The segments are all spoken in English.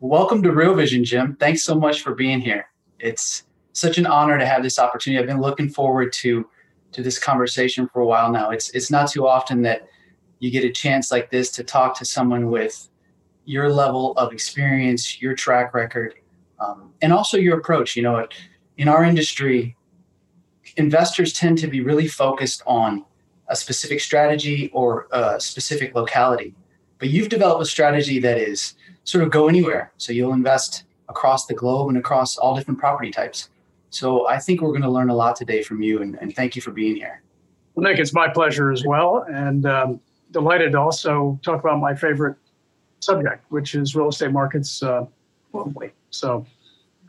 Welcome to Real Vision, Jim. Thanks so much for being here. It's such an honor to have this opportunity. I've been looking forward to to this conversation for a while now. It's it's not too often that you get a chance like this to talk to someone with your level of experience, your track record, um, and also your approach. You know, in our industry, investors tend to be really focused on a specific strategy or a specific locality. But you've developed a strategy that is sort of go anywhere. So you'll invest across the globe and across all different property types. So I think we're going to learn a lot today from you, and, and thank you for being here. Well, Nick, it's my pleasure as well, and um, delighted to also talk about my favorite subject, which is real estate markets uh, globally. So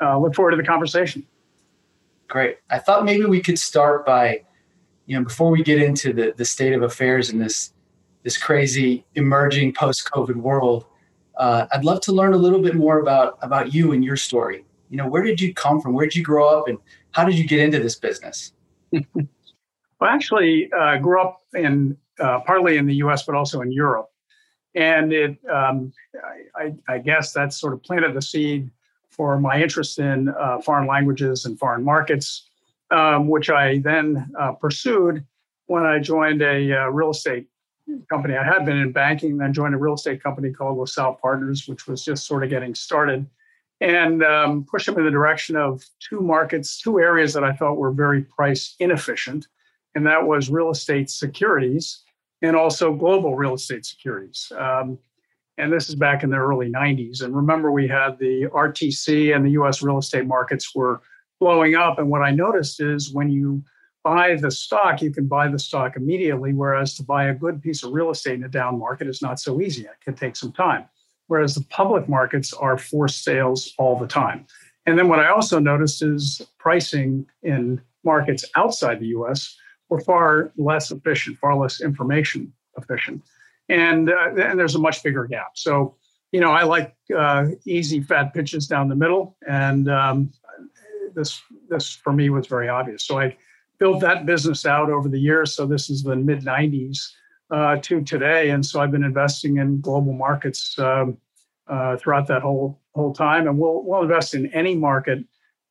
uh, look forward to the conversation. Great. I thought maybe we could start by, you know, before we get into the, the state of affairs in this this crazy emerging post-COVID world, uh, I'd love to learn a little bit more about about you and your story. You know, where did you come from? Where did you grow up, and how did you get into this business? well, actually, uh, grew up in uh, partly in the U.S., but also in Europe, and it um, I, I, guess that sort of planted the seed for my interest in uh, foreign languages and foreign markets, um, which I then uh, pursued when I joined a uh, real estate company. I had been in banking, then joined a real estate company called LaSalle Partners, which was just sort of getting started, and um, pushed them in the direction of two markets, two areas that I thought were very price inefficient, and that was real estate securities and also global real estate securities. Um, and this is back in the early 90s. And remember, we had the RTC and the US real estate markets were blowing up. And what I noticed is when you buy the stock, you can buy the stock immediately, whereas to buy a good piece of real estate in a down market is not so easy. It can take some time. Whereas the public markets are forced sales all the time. And then what I also noticed is pricing in markets outside the US were far less efficient, far less information efficient. And, uh, and there's a much bigger gap. So, you know, I like uh, easy fat pitches down the middle. And um, this, this for me was very obvious. So I built that business out over the years. So this is the mid 90s uh, to today. And so I've been investing in global markets um, uh, throughout that whole whole time. And we'll, we'll invest in any market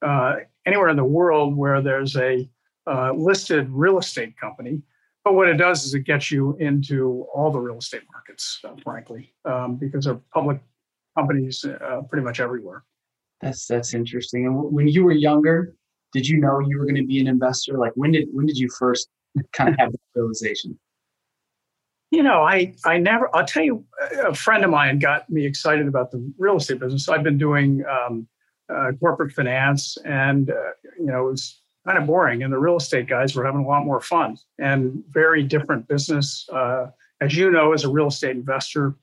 uh, anywhere in the world where there's a uh, listed real estate company. But what it does is it gets you into all the real estate markets, uh, frankly, um, because there are public companies uh, pretty much everywhere. That's that's interesting. And when you were younger, did you know you were going to be an investor? Like when did when did you first kind of have that realization? You know, I I never. I'll tell you, a friend of mine got me excited about the real estate business. I've been doing um, uh, corporate finance, and uh, you know, it was kind of boring. And the real estate guys were having a lot more fun and very different business. Uh, as you know, as a real estate investor,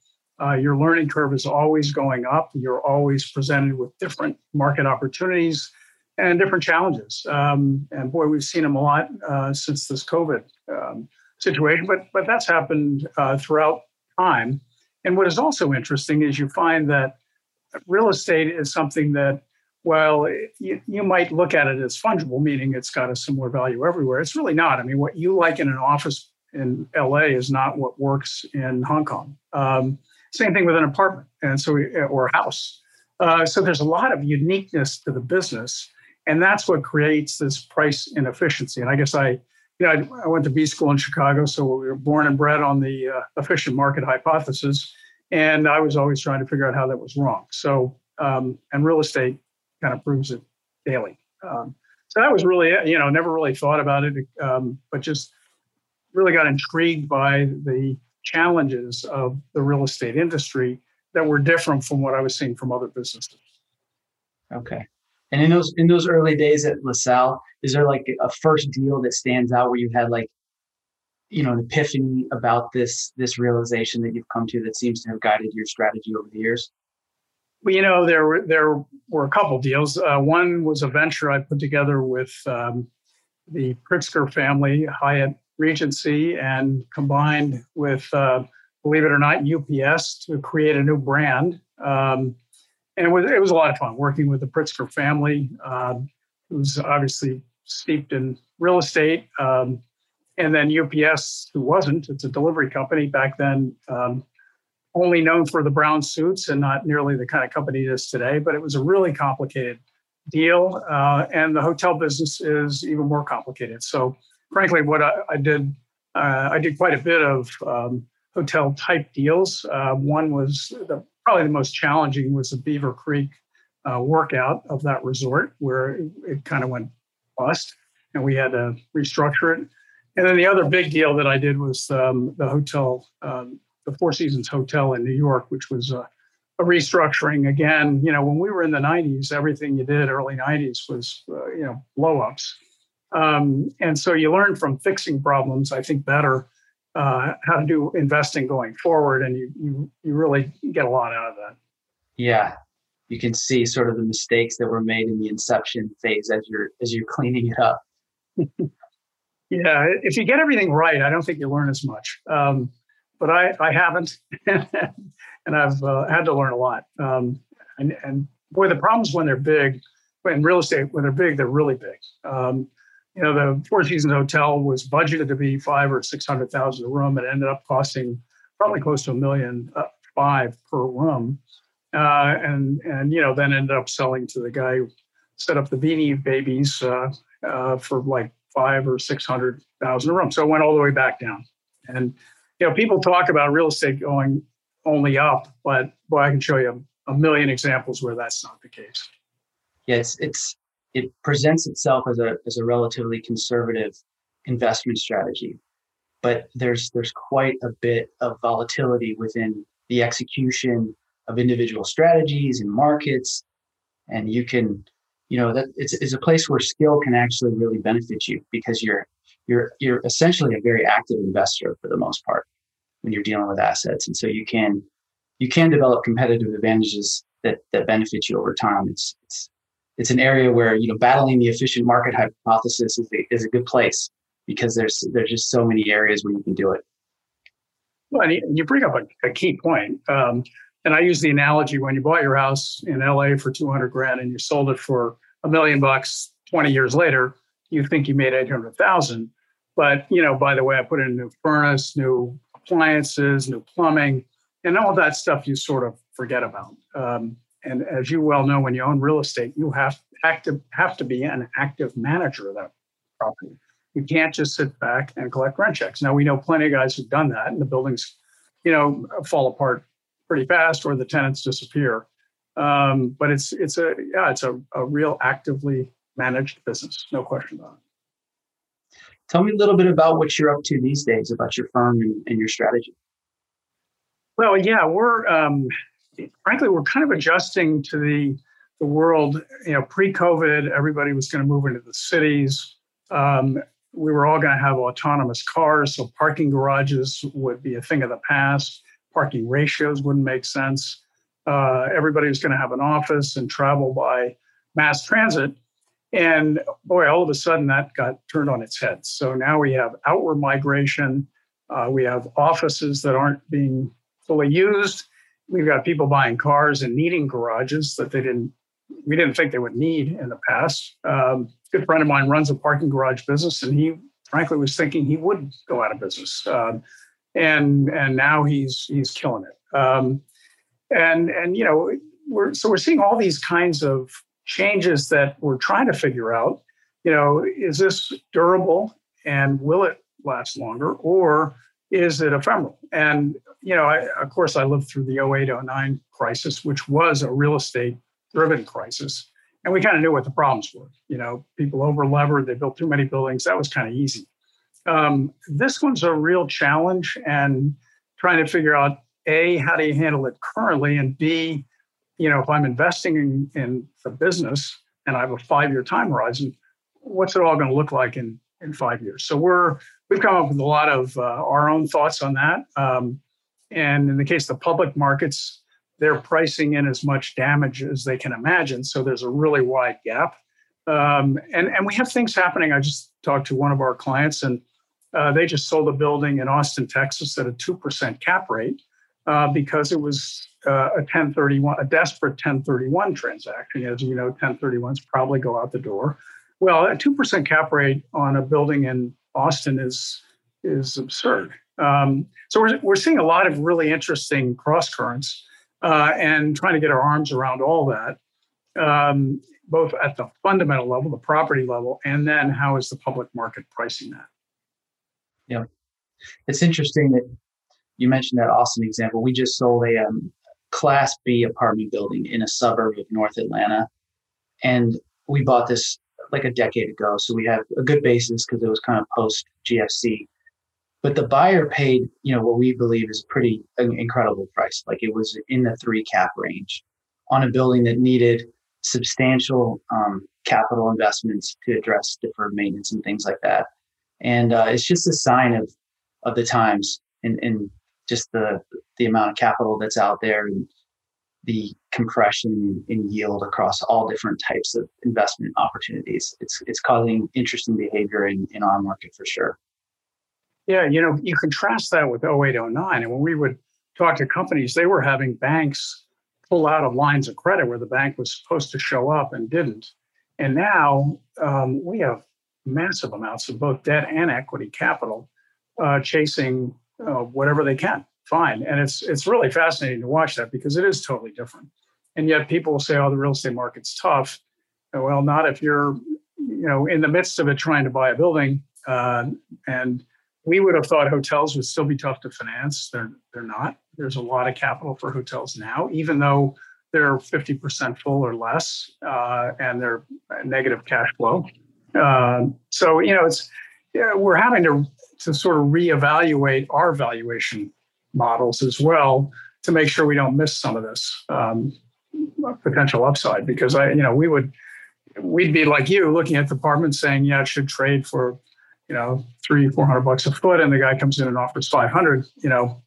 uh, your learning curve is always going up. You're always presented with different market opportunities and different challenges. Um, and boy, we've seen them a lot uh, since this COVID um, situation. But but that's happened uh, throughout time. And what is also interesting is you find that real estate is something that well, you, you might look at it as fungible, meaning it's got a similar value everywhere. It's really not. I mean, what you like in an office in LA is not what works in Hong Kong. Um, same thing with an apartment, and so or a house. Uh, so there's a lot of uniqueness to the business, and that's what creates this price inefficiency. And I guess I, you know, I, I went to B school in Chicago, so we were born and bred on the uh, efficient market hypothesis, and I was always trying to figure out how that was wrong. So, um, and real estate kind of proves it daily. Um, so that was really, you know, never really thought about it, um, but just really got intrigued by the challenges of the real estate industry that were different from what I was seeing from other businesses. Okay. And in those in those early days at LaSalle, is there like a first deal that stands out where you had like, you know, an epiphany about this this realization that you've come to that seems to have guided your strategy over the years? Well, you know, there were there were a couple deals. Uh, one was a venture I put together with um, the Pritzker family, Hyatt Regency, and combined with, uh, believe it or not, UPS to create a new brand. Um, and it was it was a lot of fun working with the Pritzker family, um, who's obviously steeped in real estate, um, and then UPS, who wasn't. It's a delivery company back then, um, only known for the brown suits and not nearly the kind of company it is today. But it was a really complicated deal, uh, and the hotel business is even more complicated. So, frankly, what I, I did, uh, I did quite a bit of um, hotel type deals. Uh, one was the probably the most challenging was the Beaver Creek uh, workout of that resort, where it, it kind of went bust, and we had to restructure it. And then the other big deal that I did was um, the hotel, um, the Four Seasons Hotel in New York, which was a, a, restructuring. Again, you know, when we were in the '90s, everything you did early '90s was, uh, you know, blow ups. Um, and so you learn from fixing problems, I think, better uh, how to do investing going forward, and you you you really get a lot out of that. Yeah, you can see sort of the mistakes that were made in the inception phase as you're as you're cleaning it up. yeah, if you get everything right, I don't think you learn as much. Um, but I I haven't, and I've uh, had to learn a lot. Um, and and boy, the problems when they're big, in real estate when they're big, they're really big. Um, you know, the Four Seasons Hotel was budgeted to be five or six hundred thousand a room. and ended up costing probably close to a million uh, five per room, uh, and and you know then ended up selling to the guy who set up the Beanie Babies uh, uh, for like five or six hundred thousand a room. So it went all the way back down. And you know, people talk about real estate going only up, but boy, I can show you a, a million examples where that's not the case. Yes, it's it presents itself as a as a relatively conservative investment strategy, but there's there's quite a bit of volatility within the execution of individual strategies and markets, and you can you know that it's, it's a place where skill can actually really benefit you because you're you're you're essentially a very active investor for the most part when you're dealing with assets. And so you can you can develop competitive advantages that that benefit you over time. It's it's it's an area where you know battling the efficient market hypothesis is a, is a good place because there's there's just so many areas where you can do it. Well, and you bring up a, a key point. Um, and I use the analogy when you bought your house in LA for 200 grand and you sold it for a million bucks 20 years later, you think you made 800,000. But, you know, by the way, I put in a new furnace, new appliances, new plumbing, and all that stuff you sort of forget about. Um, and as you well know, when you own real estate, you have active have to be an active manager of that property. You can't just sit back and collect rent checks. Now we know plenty of guys who've done that, and the buildings, you know, fall apart pretty fast, or the tenants disappear. Um, but it's it's a yeah, it's a, a real actively managed business, no question about it. Tell me a little bit about what you're up to these days, about your firm and, and your strategy. Well, yeah, we're um, frankly, we're kind of adjusting to the the world. You know, pre-COVID, everybody was going to move into the cities. Um, we were all going to have autonomous cars, so parking garages would be a thing of the past. Parking ratios wouldn't make sense. Uh, everybody was going to have an office and travel by mass transit. And boy, all of a sudden that got turned on its head. So now we have outward migration. Uh, we have offices that aren't being fully used we've got people buying cars and needing garages that they didn't we didn't think they would need in the past. Um, good friend of mine runs a parking garage business, and he frankly was thinking he would go out of business. Um, and and now he's he's killing it. Um, and and you know we're so we're seeing all these kinds of changes that we're trying to figure out. You know, is this durable and will it last longer, or is it ephemeral? And you know, I, of course, I lived through the 08 09 crisis, which was a real estate driven crisis. And we kind of knew what the problems were. You know, people over levered, they built too many buildings. That was kind of easy. Um, this one's a real challenge and trying to figure out A, how do you handle it currently? And B, you know, if I'm investing in, in the business, and I have a five year time horizon, what's it all going to look like in, in five years? So we're, we've come up with a lot of uh, our own thoughts on that. Um, and in the case of the public markets, they're pricing in as much damage as they can imagine. So there's a really wide gap. Um, and, and we have things happening. I just talked to one of our clients, and uh, they just sold a building in Austin, Texas at a 2% cap rate uh, because it was uh, a 1031, a desperate 1031 transaction. As you know, 1031s probably go out the door. Well, a 2% cap rate on a building in Austin is, is absurd. Um, so we're, we're seeing a lot of really interesting cross currents uh, and trying to get our arms around all that. Um, both at the fundamental level, the property level, and then how is the public market pricing that? Yeah, it's interesting that you mentioned that Austin example. We just sold a um, Class B apartment building in a suburb of North Atlanta, and we bought this like a decade ago, so we have a good basis because it was kind of post GFC. But the buyer paid, you know, what we believe is pretty incredible price. Like it was in the three cap range on a building that needed substantial um, capital investments to address deferred maintenance and things like that. And uh, it's just a sign of of the times and, and just the the amount of capital that's out there and the compression in yield across all different types of investment opportunities. It's it's causing interesting behavior in, in our market for sure. Yeah, you know, you contrast that with 08, 09. And when we would talk to companies, they were having banks pull out of lines of credit where the bank was supposed to show up and didn't. And now um, we have massive amounts of both debt and equity capital uh, chasing uh, whatever they can find. And it's it's really fascinating to watch that because it is totally different. And yet people will say, "Oh, the real estate market's tough." Well, not if you're you know in the midst of it trying to buy a building. Uh, and we would have thought hotels would still be tough to finance. They're they're not. There's a lot of capital for hotels now, even though they're 50% full or less, uh, and they're negative cash flow. Uh, so you know, it's yeah, we're having to to sort of reevaluate our valuation models as well to make sure we don't miss some of this um, potential upside. Because I, you know, we would we'd be like you looking at the apartment saying, yeah, it should trade for you know three four hundred bucks a foot, and the guy comes in and offers five hundred. You know,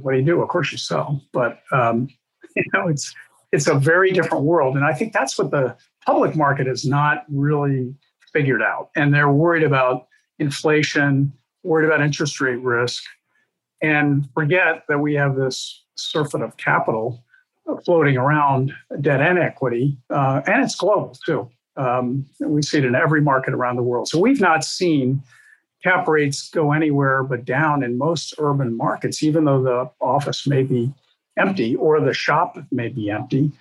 what do you do? Of course you sell, but um, you know it's it's a very different world, and I think that's what the public market has not really figured out, and they're worried about inflation, worried about interest rate risk, and forget that we have this surfeit of capital floating around debt and equity, uh, and it's global too. Um, we see it in every market around the world. So we've not seen cap rates go anywhere but down in most urban markets, even though the office may be empty or the shop may be empty.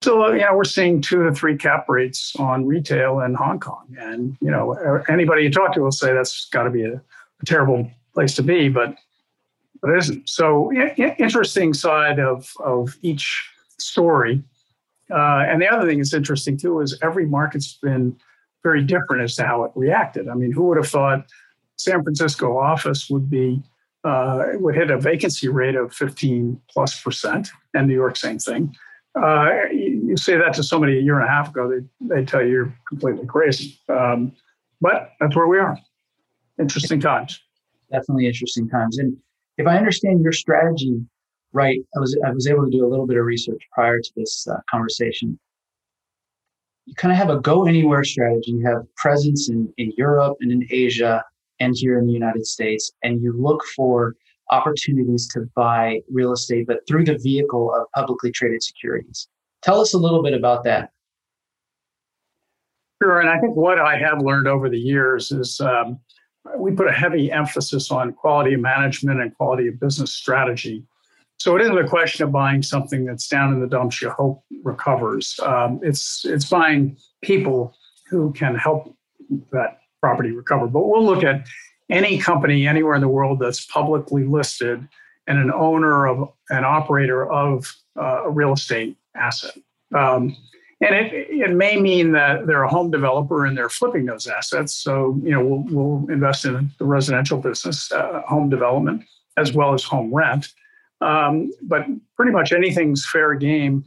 So, yeah, we're seeing two to three cap rates on retail in Hong Kong. And, you know, anybody you talk to will say that's got to be a, a, terrible place to be, but it isn't. So, interesting side of, of each story. Uh, and the other thing that's interesting too is every market's been very different as to how it reacted. I mean, who would have thought San Francisco office would be uh, would hit a vacancy rate of 15 plus percent, and New York same thing. Uh, you, say that to somebody a year and a half ago, they they tell you you're completely crazy. Um, but that's where we are. Interesting times. Definitely interesting times. And if I understand your strategy right, I was I was able to do a little bit of research prior to this uh, conversation. You kind of have a go anywhere strategy. You have presence in, in Europe and in Asia and here in the United States, and you look for opportunities to buy real estate, but through the vehicle of publicly traded securities. Tell us a little bit about that. Sure, and I think what I have learned over the years is um, we put a heavy emphasis on quality management and quality of business strategy. So it isn't a question of buying something that's down in the dumps you hope recovers. Um, it's it's buying people who can help that property recover. But we'll look at any company anywhere in the world that's publicly listed and an owner of an operator of uh, a real estate asset. Um, and it, it may mean that they're a home developer and they're flipping those assets. So, you know, we'll, we'll invest in the residential business, uh, home development, as well as home rent. Um, but pretty much anything's fair game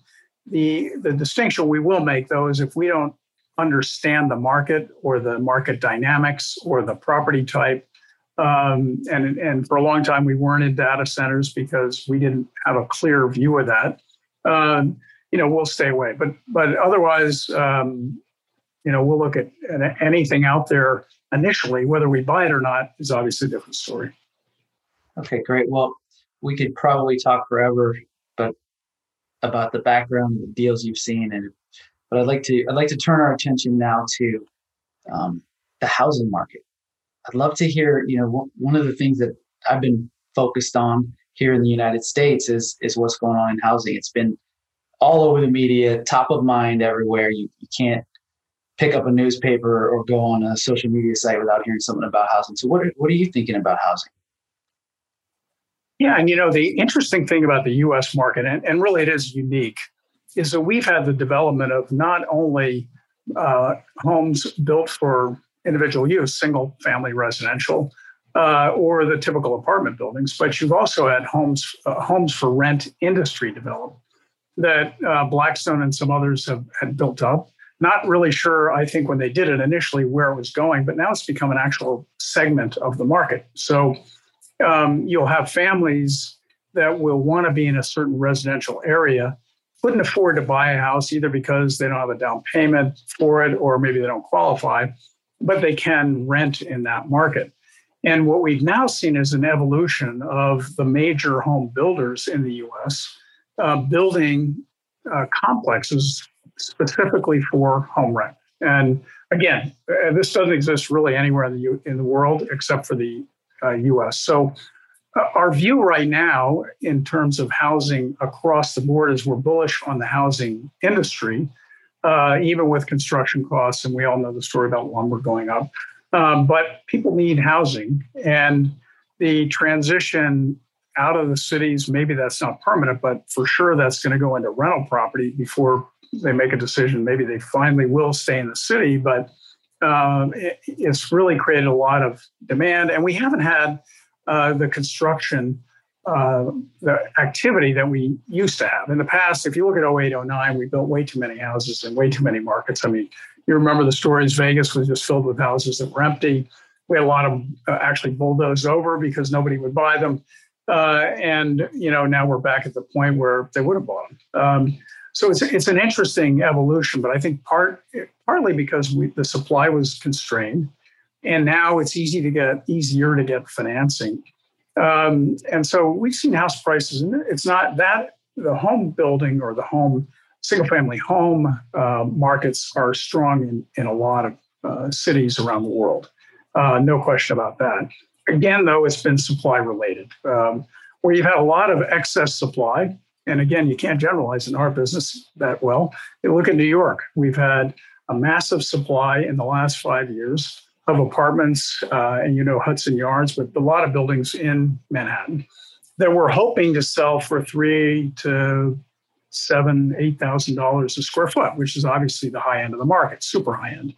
the the distinction we will make though is if we don't understand the market or the market dynamics or the property type. Um, and, and for a long time, we weren't in data centers because we didn't have a clear view of that. Um, you know, we'll stay away. But but otherwise, um, you know, we'll look at, anything out there initially. Whether we buy it or not is obviously a different story. Okay, great. Well, we could probably talk forever, but about the background, the deals you've seen, and but I'd like to I'd like to turn our attention now to um, the housing market. I'd love to hear, you know, one of the things that I've been focused on here in the United States is is what's going on in housing. It's been all over the media, top of mind everywhere. You you can't pick up a newspaper or go on a social media site without hearing something about housing. So what are, what are you thinking about housing? Yeah, and you know the interesting thing about the U.S. market, and, and really it is unique, is that we've had the development of not only uh, homes built for individual use, single family residential, uh, or the typical apartment buildings, but you've also had homes uh, homes for rent industry developed that uh, Blackstone and some others have had built up. Not really sure, I think, when they did it initially where it was going, but now it's become an actual segment of the market. So um, you'll have families that will want to be in a certain residential area couldn't afford to buy a house either because they don't have a down payment for it or maybe they don't qualify, but they can rent in that market. And what we've now seen is an evolution of the major home builders in the US uh, building uh, complexes specifically for home rent. And again, uh, this doesn't exist really anywhere in the, U- in the world except for the US. Uh, so uh, our view right now, in terms of housing across the board, is we're bullish on the housing industry, uh, even with construction costs. And we all know the story about lumber going up. Um, but people need housing. And the transition out of the cities, maybe that's not permanent, but for sure that's going to go into rental property before they make a decision. Maybe they finally will stay in the city, but um, it, it's really created a lot of demand. And we haven't had uh, the construction uh, the activity that we used to have. In the past, if you look at 08, 09, we built way too many houses in way too many markets. I mean, you remember the stories, Vegas was just filled with houses that were empty. We had a lot of uh, actually bulldozed over because nobody would buy them. Uh, and, you know, now we're back at the point where they would have bought them. Um, so it's, it's an interesting evolution, but I think part partly because we, the supply was constrained and now it's easy to get easier to get financing. Um, and so we've seen house prices, and it's not that the home building or the home single family home uh, markets are strong in, in a lot of uh, cities around the world. Uh, no question about that. Again, though, it's been supply related, um, where you've had a lot of excess supply. And again, you can't generalize in our business that well. You look at New York, we've had a massive supply in the last five years of apartments, uh, and you know Hudson Yards, but a lot of buildings in Manhattan that we're hoping to sell for three to seven, eight thousand dollars a square foot, which is obviously the high end of the market, super high end,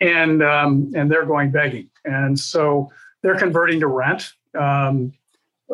and um, and they're going begging, and so they're converting to rent, um,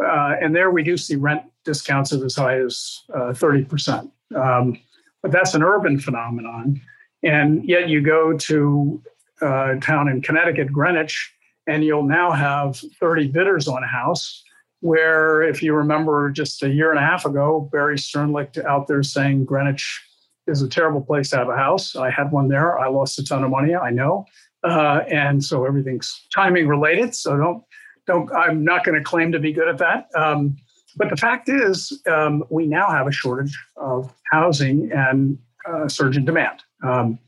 uh, and there we do see rent discounts of as high as uh, thirty percent. Um, but that's an urban phenomenon, and yet you go to uh, town in Connecticut, Greenwich, and you'll now have 30 bidders on a house. Where, if you remember, just a year and a half ago, Barry Sternlicht out there saying Greenwich is a terrible place to have a house. I had one there. I lost a ton of money. I know, uh, and so everything's timing related. So don't don't. I'm not going to claim to be good at that. Um, but the fact is, um, we now have a shortage of housing and uh, surge in demand. Um,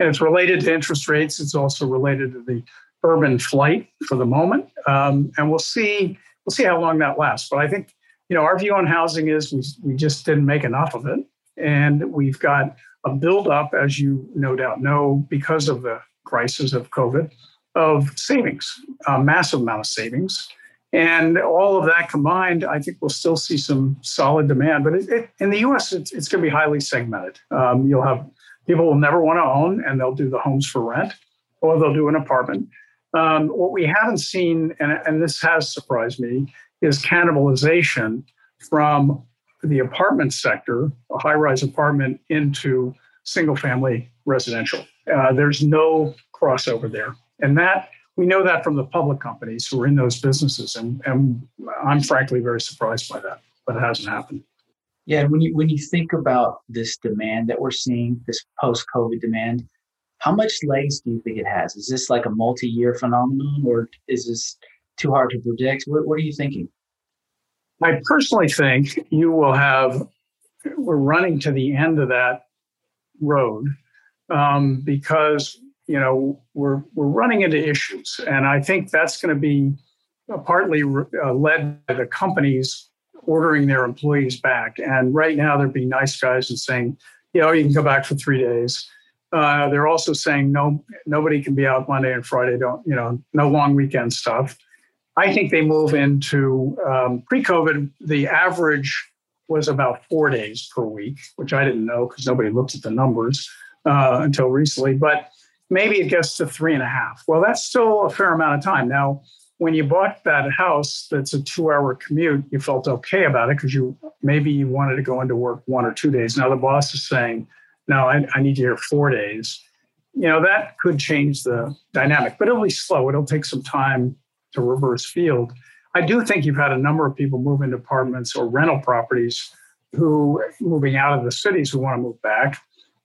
and it's related to interest rates. It's also related to the urban flight for the moment, um, and we'll see we'll see how long that lasts. But I think you know our view on housing is we we just didn't make enough of it, and we've got a buildup, as you no doubt know, because of the crisis of COVID, of savings, a massive amount of savings. And all of that combined, I think we'll still see some solid demand. But it, it, in the US, it's, it's going to be highly segmented. Um, you'll have people will never want to own and they'll do the homes for rent or they'll do an apartment. Um, what we haven't seen, and, and this has surprised me, is cannibalization from the apartment sector, a high rise apartment, into single family residential. Uh, there's no crossover there. And that we know that from the public companies who are in those businesses. And, and I'm frankly very surprised by that, but it hasn't happened. Yeah, And when you when you think about this demand that we're seeing, this post-COVID demand, how much legs do you think it has? Is this like a multi-year phenomenon, or is this too hard to predict? What, what are you thinking? I personally think you will have. We're running to the end of that road um, because you know we're we're running into issues, and I think that's going to be partly uh, led by the companies ordering their employees back. And right now, they're being nice guys and saying, you know, you can come back for three days. Uh, they're also saying no, nobody can be out Monday and Friday. Don't you know? No long weekend stuff. I think they move into um, pre-COVID. The average was about four days per week, which I didn't know because nobody looked at the numbers uh, until recently. But maybe it gets to three and a half. Well, that's still a fair amount of time. Now, when you bought that house that's a two-hour commute, you felt okay about it because you maybe you wanted to go into work one or two days. Now the boss is saying, "No, I, I need you here four days." You know that could change the dynamic, but it'll be slow. It'll take some time to reverse field. I do think you've had a number of people move into apartments or rental properties who moving out of the cities who want to move back.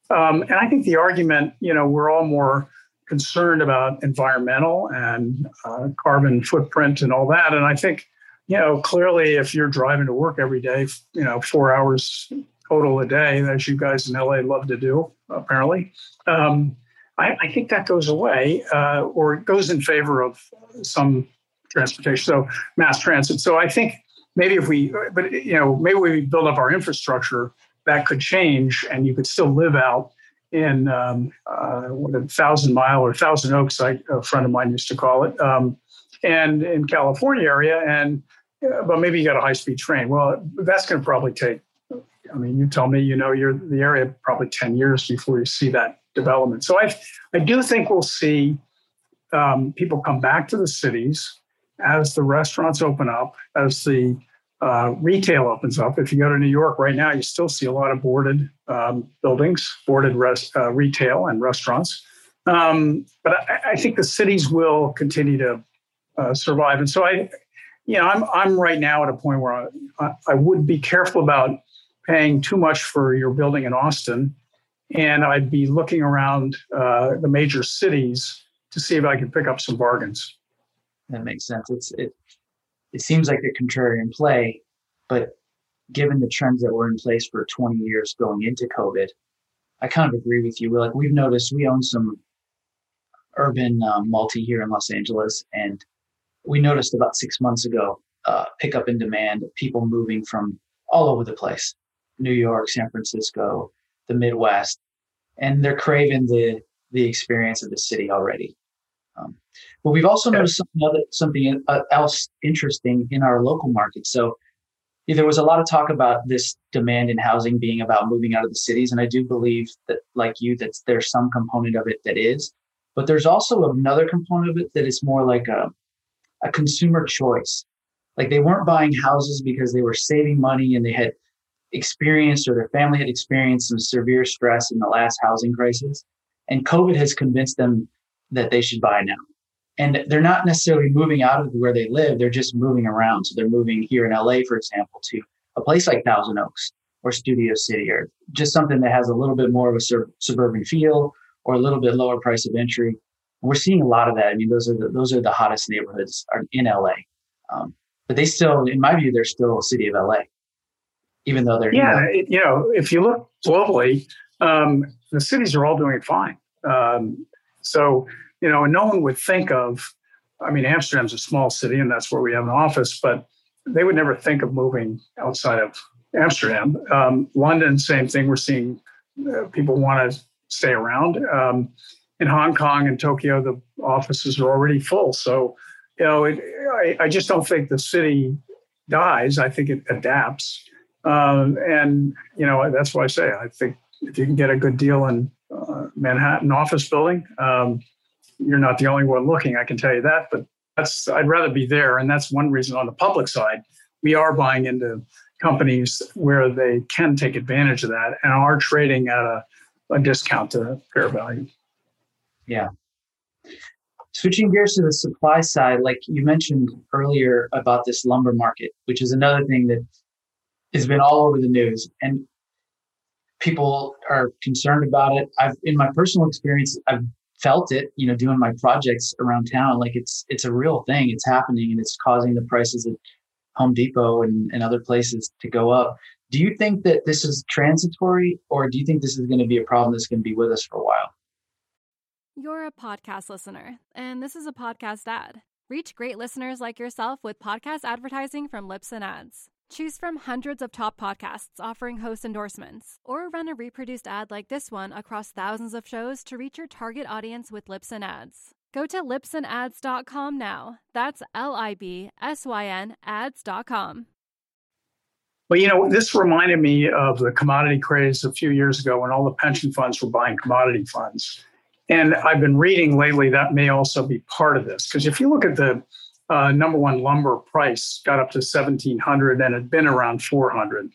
Um, and I think the argument, you know, we're all more concerned about environmental and uh, carbon footprint and all that. And I think, you know, clearly if you're driving to work every day, you know, four hours total a day, as you guys in LA love to do, apparently, um, I, I, think that goes away uh, or goes in favor of some transportation, so mass transit. So I think maybe if we, but you know, maybe we build up our infrastructure, that could change, and you could still live out in um, uh, what a thousand mile or thousand oaks, I, a friend of mine used to call it, um, and in California area, and uh, but maybe you got a high speed train. Well, that's going to probably take. I mean, you tell me, you know, you're the area probably ten years before you see that development. So I, I do think we'll see um, people come back to the cities as the restaurants open up, as the uh, retail opens up. If you go to New York right now, you still see a lot of boarded um, buildings, boarded rest, uh, retail and restaurants. Um, but I, I, think the cities will continue to uh, survive. And so I, you know, I'm I'm right now at a point where I, I would be careful about paying too much for your building in Austin, and I'd be looking around uh, the major cities to see if I could pick up some bargains. That makes sense. It's it. It seems like a contrarian play, but given the trends that were in place for 20 years going into COVID, I kind of agree with you. We're like we've noticed we own some urban um, multi here in Los Angeles, and we noticed about six months ago uh, pickup in demand, of people moving from all over the place, New York, San Francisco, the Midwest, and they're craving the the experience of the city already. But we've also noticed something, other, something uh, else interesting in our local market. So there was a lot of talk about this demand in housing being about moving out of the cities, and I do believe that, like you, that there's some component of it that is. But there's also another component of it that is more like a, a consumer choice. Like they weren't buying houses because they were saving money and they had experienced or their family had experienced some severe stress in the last housing crisis. And COVID has convinced them that they should buy now. And they're not necessarily moving out of where they live, they're just moving around. So they're moving here in LA, for example, to a place like Thousand Oaks or Studio City or just something that has a little bit more of a sur- suburban feel or a little bit lower price of entry. We're seeing a lot of that. I mean, those are the, those are the hottest neighborhoods in LA. Um, but they still, in my view, they're still a city of LA even though they're yeah. You know, you know if you look globally, um, the cities are all doing fine. Um, so you know, and no one would think of. I mean, Amsterdam's a small city, and that's where we have an office, but they would never think of moving outside of Amsterdam. Um, London, same thing. We're seeing uh, people want to stay around. Um, in Hong Kong and Tokyo, the offices are already full. So, you know, it, I, I, just don't think the city dies. I think it adapts. Um, and you know that's why I say I think if you can get a good deal in uh, Manhattan office building, um, you're not the only one looking. I can tell you that. But that's I'd rather be there, and that's one reason on the public side we are buying into companies where they can take advantage of that and are trading at a, a discount to fair value. Yeah. Switching gears to the supply side, like you mentioned earlier about this lumber market, which is another thing that has been all over the news and people are concerned about it. I've in my personal experience, I've felt it, you know, doing my projects around town. Like it's it's a real thing. It's happening and it's causing the prices at Home Depot and, and other places to go up. Do you think that this is transitory or do you think this is going to be a problem that's going to be with us for a while? You're a podcast listener, and this is a podcast ad. Reach great listeners like yourself with podcast advertising from Libsyn Ads. Choose from hundreds of top podcasts offering host endorsements, or run a reproduced ad like this one across thousands of shows to reach your target audience with Libsyn Ads. Go to libsynads.com now. That's L I B S Y N ads.com. Well, you know, this reminded me of the commodity craze a few years ago when all the pension funds were buying commodity funds. And I've been reading lately that may also be part of this. Because if you look at the uh, number one lumber price, got up to 1700 and had been around 400.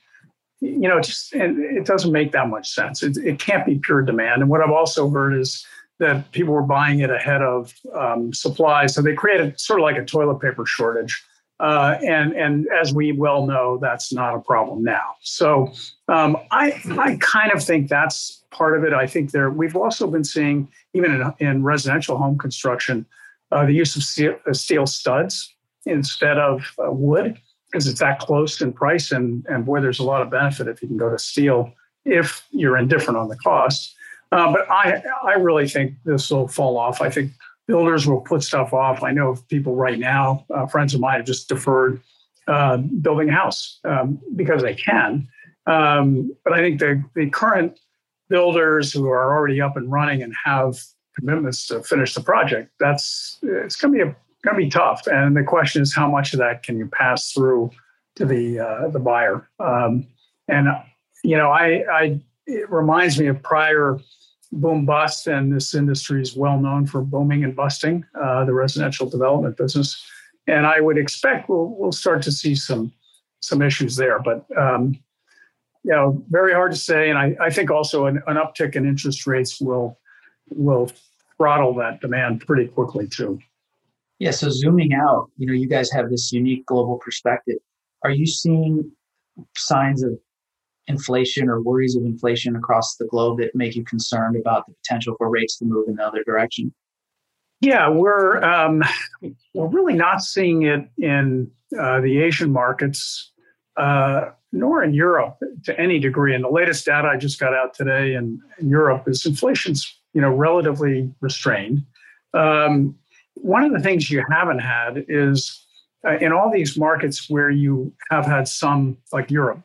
You know, just and it doesn't make that much sense. It, it can't be pure demand. And what I've also heard is that people were buying it ahead of um, supply. So they created sort of like a toilet paper shortage. Uh, and and as we well know, that's not a problem now. So um, I I kind of think that's part of it. I think there we've also been seeing even in, in residential home construction uh, the use of steel, uh, steel, studs instead of uh, wood because it's that close in price and and boy, there's a lot of benefit if you can go to steel if you're indifferent on the cost. Uh, but I I really think this will fall off. I think builders will put stuff off. I know people right now, uh, friends of mine have just deferred uh, building a house um, because they can. Um, but I think the, the current builders who are already up and running and have commitments to finish the project, that's it's going to be a, going to be tough. And the question is, how much of that can you pass through to the uh, the buyer? Um, and you know, I, I it reminds me of prior boom bust, and this industry is well known for booming and busting uh, the residential development business. And I would expect we'll we'll start to see some some issues there, but um, know, very hard to say. And I, I think also an, an uptick in interest rates will will throttle that demand pretty quickly too. Yeah. So zooming out, you know, you guys have this unique global perspective. Are you seeing signs of inflation or worries of inflation across the globe that make you concerned about the potential for rates to move in the other direction? Yeah, we're um, we're really not seeing it in uh, the Asian markets, uh, nor in Europe to any degree. And the latest data I just got out today in, in Europe is inflation's you know relatively restrained. Um, one of the things you haven't had is uh, in all these markets where you have had some, like Europe,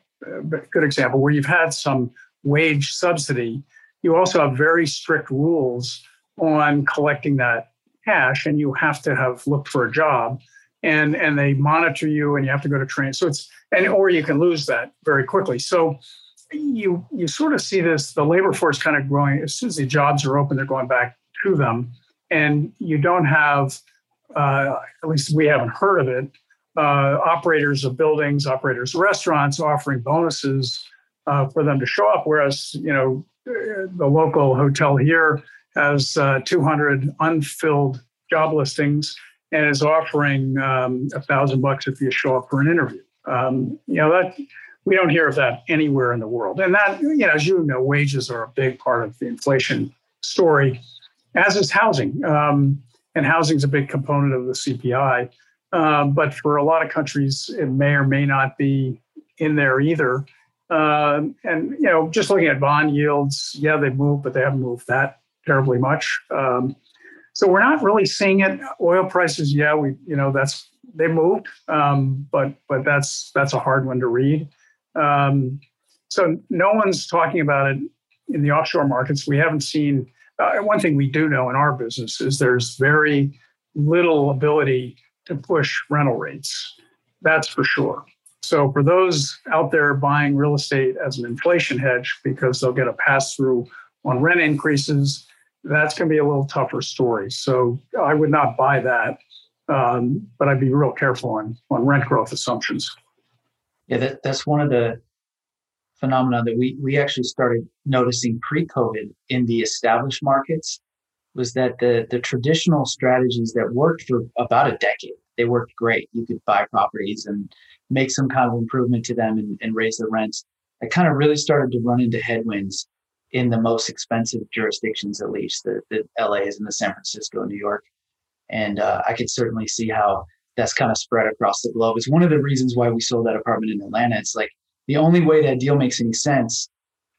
good example, where you've had some wage subsidy, you also have very strict rules on collecting that cash, and you have to have looked for a job, and and they monitor you, and you have to go to train. So it's and or you can lose that very quickly. So you you sort of see this the labor force kind of growing as soon as the jobs are open, they're going back to them, and you don't have uh, at least we haven't heard of it uh, operators of buildings, operators of restaurants offering bonuses uh, for them to show up. Whereas, you know, the local hotel here has uh, 200 unfilled job listings and is offering um, a thousand bucks if you show up for an interview. Um, you know that we don't hear of that anywhere in the world, and that you know, as you know, wages are a big part of the inflation story, as is housing. Um, and housing is a big component of the CPI. Um, but for a lot of countries, it may or may not be in there either. Um, and you know, just looking at bond yields, yeah, they've moved, but they haven't moved that terribly much. Um, so we're not really seeing it. Oil prices, yeah, we you know that's they moved, um, but but that's that's a hard one to read. Um, so no one's talking about it in the offshore markets. We haven't seen. Uh, one thing we do know in our business is there's very little ability to push rental rates. That's for sure. So for those out there buying real estate as an inflation hedge because they'll get a pass through on rent increases, that's going to be a little tougher story. So I would not buy that, um, but I'd be real careful on on rent growth assumptions. Yeah, that, that's one of the phenomena that we, we actually started noticing pre-COVID in the established markets was that the, the traditional strategies that worked for about a decade, they worked great. You could buy properties and make some kind of improvement to them and, and raise the rents. It kind of really started to run into headwinds in the most expensive jurisdictions, at least the, the LA's and the San Francisco, New York. And uh, I could certainly see how that's kind of spread across the globe. It's one of the reasons why we sold that apartment in Atlanta. It's like the only way that deal makes any sense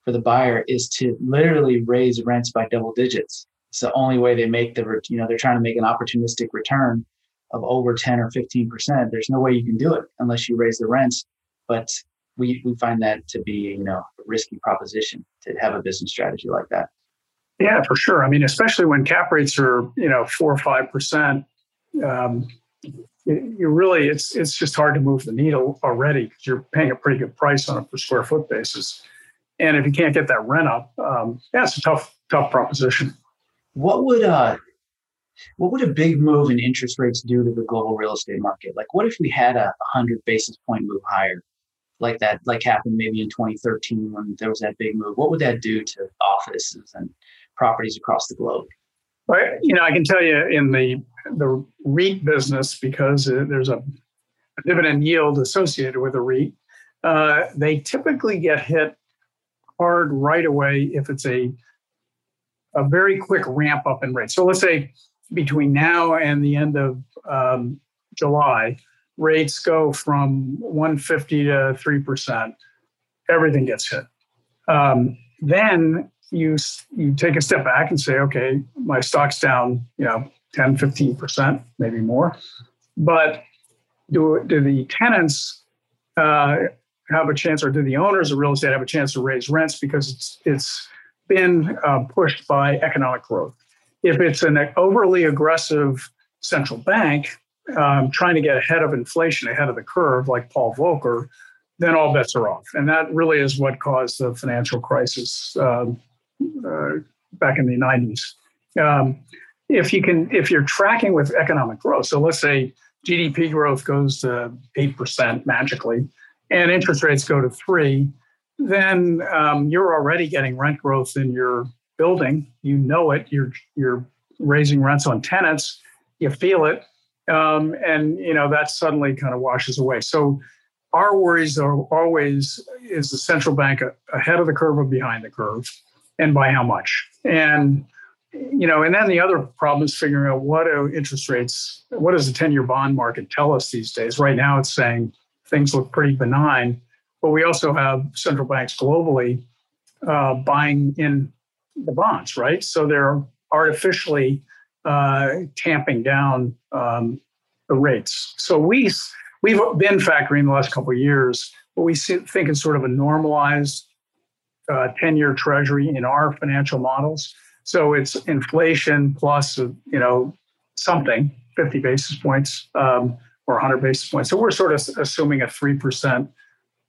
for the buyer is to literally raise rents by double digits. It's the only way they make the, you know, they're trying to make an opportunistic return of over 10 or 15%. There's no way you can do it unless you raise the rents. But we, we find that to be, you know, a risky proposition to have a business strategy like that. Yeah, for sure. I mean, especially when cap rates are, you know, four or 5%, um, you really it's it's just hard to move the needle already because you're paying a pretty good price on a per square foot basis. And if you can't get that rent up um, yeah it's a tough tough proposition. What would uh what would a big move in interest rates do to the global real estate market? Like what if we had a 100 basis point move higher? Like that like happened maybe in 2013 when there was that big move. What would that do to offices and properties across the globe you know i can tell you in the the REIT business because there's a dividend yield associated with a REIT. Uh, they typically get hit hard right away if it's a a very quick ramp up in rates. So let's say between now and the end of um, July, rates go from 150 to 3 percent. Everything gets hit. Um, then you you take a step back and say, okay, my stock's down, you know, 10, 15%, maybe more. But do, do the tenants uh, have a chance, or do the owners of real estate have a chance to raise rents because it's, it's been uh, pushed by economic growth? If it's an overly aggressive central bank um, trying to get ahead of inflation, ahead of the curve, like Paul Volcker, then all bets are off. And that really is what caused the financial crisis um, uh, back in the 90s. Um, if you can if you're tracking with economic growth so let's say gdp growth goes to 8% magically and interest rates go to 3 then um, you're already getting rent growth in your building. You know it. You're you're raising rents on tenants. You feel it. Um, and you know that suddenly kind of washes away. So our worries are always is the central bank ahead of the curve or behind the curve and by how much and you know, and then the other problem is figuring out what do interest rates, what does the 10 year bond market tell us these days? Right now, it's saying things look pretty benign, but we also have central banks globally uh, buying in the bonds, right? So they're artificially uh, tamping down um, the rates. So we, we've been factoring the last couple of years what we think is sort of a normalized 10 uh, year treasury in our financial models so it's inflation plus, you know, something, 50 basis points um, or 100 basis points. So we're sort of assuming a 3%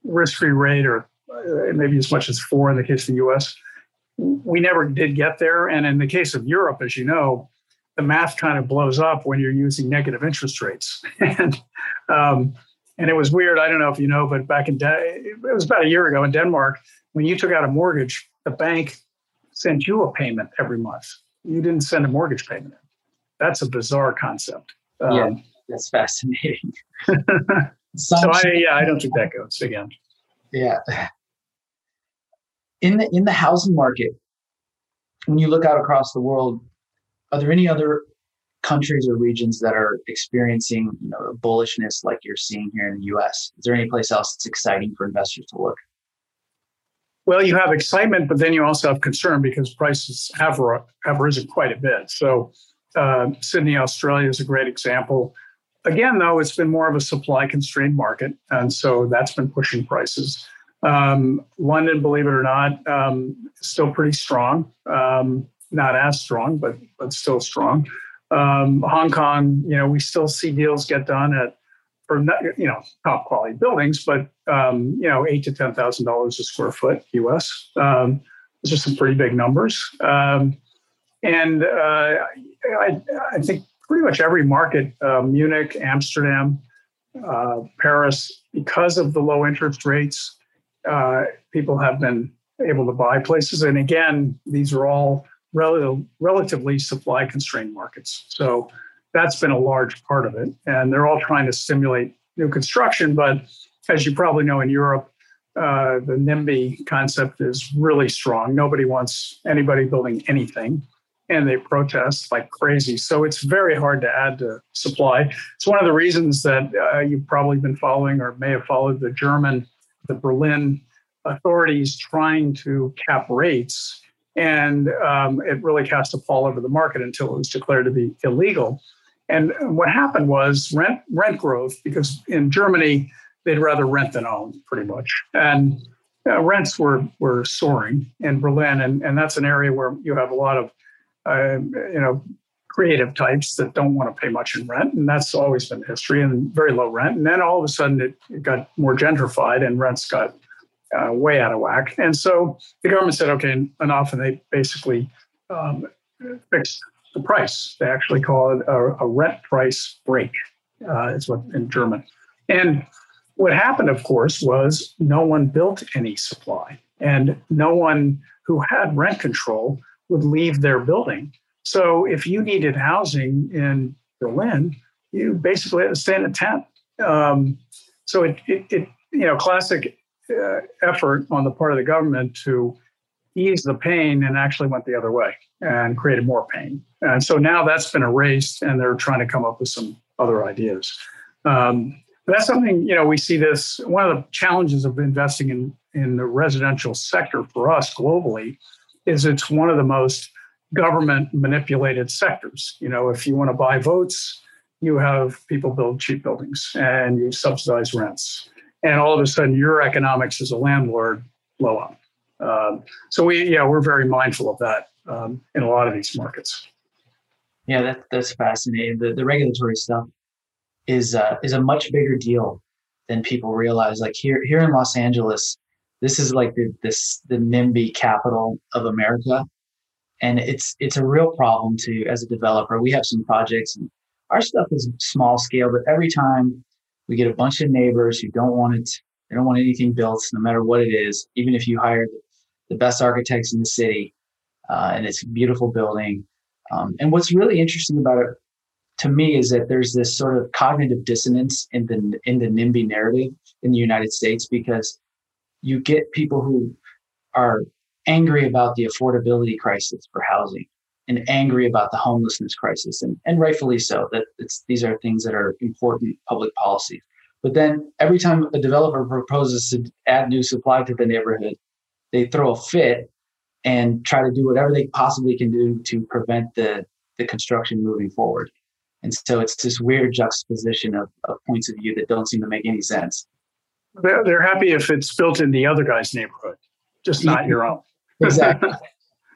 risk-free rate or uh, maybe as much as four in the case of the US. We never did get there. And in the case of Europe, as you know, the math kind of blows up when you're using negative interest rates. and um, and it was weird. I don't know if you know, but back in De- it was about a year ago in Denmark, when you took out a mortgage, the bank sent you a payment every month. You didn't send a mortgage payment. That's a bizarre concept. Um, yeah, that's fascinating. so I, yeah, I don't think that goes again. Yeah. In the in the housing market, when you look out across the world, are there any other countries or regions that are experiencing you know bullishness like you're seeing here in the U.S.? Is there any place else that's exciting for investors to look? Well, you have excitement, but then you also have concern because prices have, have risen quite a bit. So, uh, Sydney, Australia is a great example. Again, though, it's been more of a supply constrained market. And so that's been pushing prices. Um, London, believe it or not, um, still pretty strong. Um, not as strong, but, but still strong. Um, Hong Kong, you know, we still see deals get done at for you know, top quality buildings, but um, you know, eight to ten thousand dollars a square foot U.S. Um, those are some pretty big numbers, um, and uh, I, I, think pretty much every market, uh, Munich, Amsterdam, uh, Paris, because of the low interest rates, uh, people have been able to buy places. And again, these are all rel- relatively supply constrained markets. So that's been a large part of it. And they're all trying to stimulate new construction. But as you probably know, in Europe, uh, the NIMBY concept is really strong. Nobody wants anybody building anything, and they protest like crazy. So it's very hard to add to supply. It's one of the reasons that uh, you've probably been following or may have followed the German, the Berlin authorities trying to cap rates. And um, it really cast a pall over the market until it was declared to be illegal. And what happened was rent rent growth, because in Germany, they'd rather rent than own, pretty much. And uh, rents were were soaring in Berlin, and, and that's an area where you have a lot of uh, you know creative types that don't want to pay much in rent, and that's always been history and very low rent. And then all of a sudden, it, it got more gentrified, and rents got uh, way out of whack. And so the government said, "Okay, enough," and they basically um, fixed the price. They actually call it a, a rent price brake. Uh, is what in German, and what happened, of course, was no one built any supply, and no one who had rent control would leave their building. So if you needed housing in Berlin, you basically had to stay in a tent. Um, so it, it, it, you know, classic effort on the part of the government to ease the pain and actually went the other way and created more pain. And so now that's been erased, and they're trying to come up with some other ideas. Um, that's something you know we see this one of the challenges of investing in in the residential sector for us globally is it's one of the most government manipulated sectors you know if you want to buy votes you have people build cheap buildings and you subsidize rents and all of a sudden your economics as a landlord blow up um, so we yeah we're very mindful of that um, in a lot of these markets yeah that, that's fascinating the, the regulatory stuff is uh, is a much bigger deal than people realize. Like here here in Los Angeles, this is like the this the NIMBY capital of America, and it's it's a real problem to as a developer. We have some projects, and our stuff is small scale, but every time we get a bunch of neighbors who don't want it, they don't want anything built, no matter what it is, even if you hire the best architects in the city, uh, and it's a beautiful building. Um, and what's really interesting about it to me is that there's this sort of cognitive dissonance in the in the NIMBY narrative in the United States because you get people who are angry about the affordability crisis for housing and angry about the homelessness crisis and, and rightfully so that it's these are things that are important public policies but then every time a developer proposes to add new supply to the neighborhood they throw a fit and try to do whatever they possibly can do to prevent the the construction moving forward and so it's this weird juxtaposition of, of points of view that don't seem to make any sense. They're, they're happy if it's built in the other guy's neighborhood, just not your own. exactly.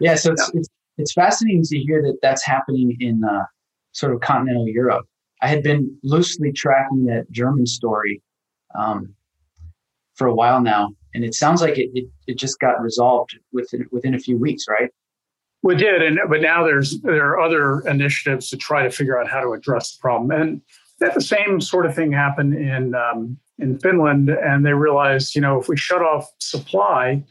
Yeah. So it's, yeah. it's, it's fascinating to hear that that's happening in uh, sort of continental Europe. I had been loosely tracking that German story um, for a while now, and it sounds like it, it, it just got resolved within within a few weeks, right? We did, and but now there's there are other initiatives to try to figure out how to address the problem. And that the same sort of thing happened in um, in Finland, and they realized, you know, if we shut off supply,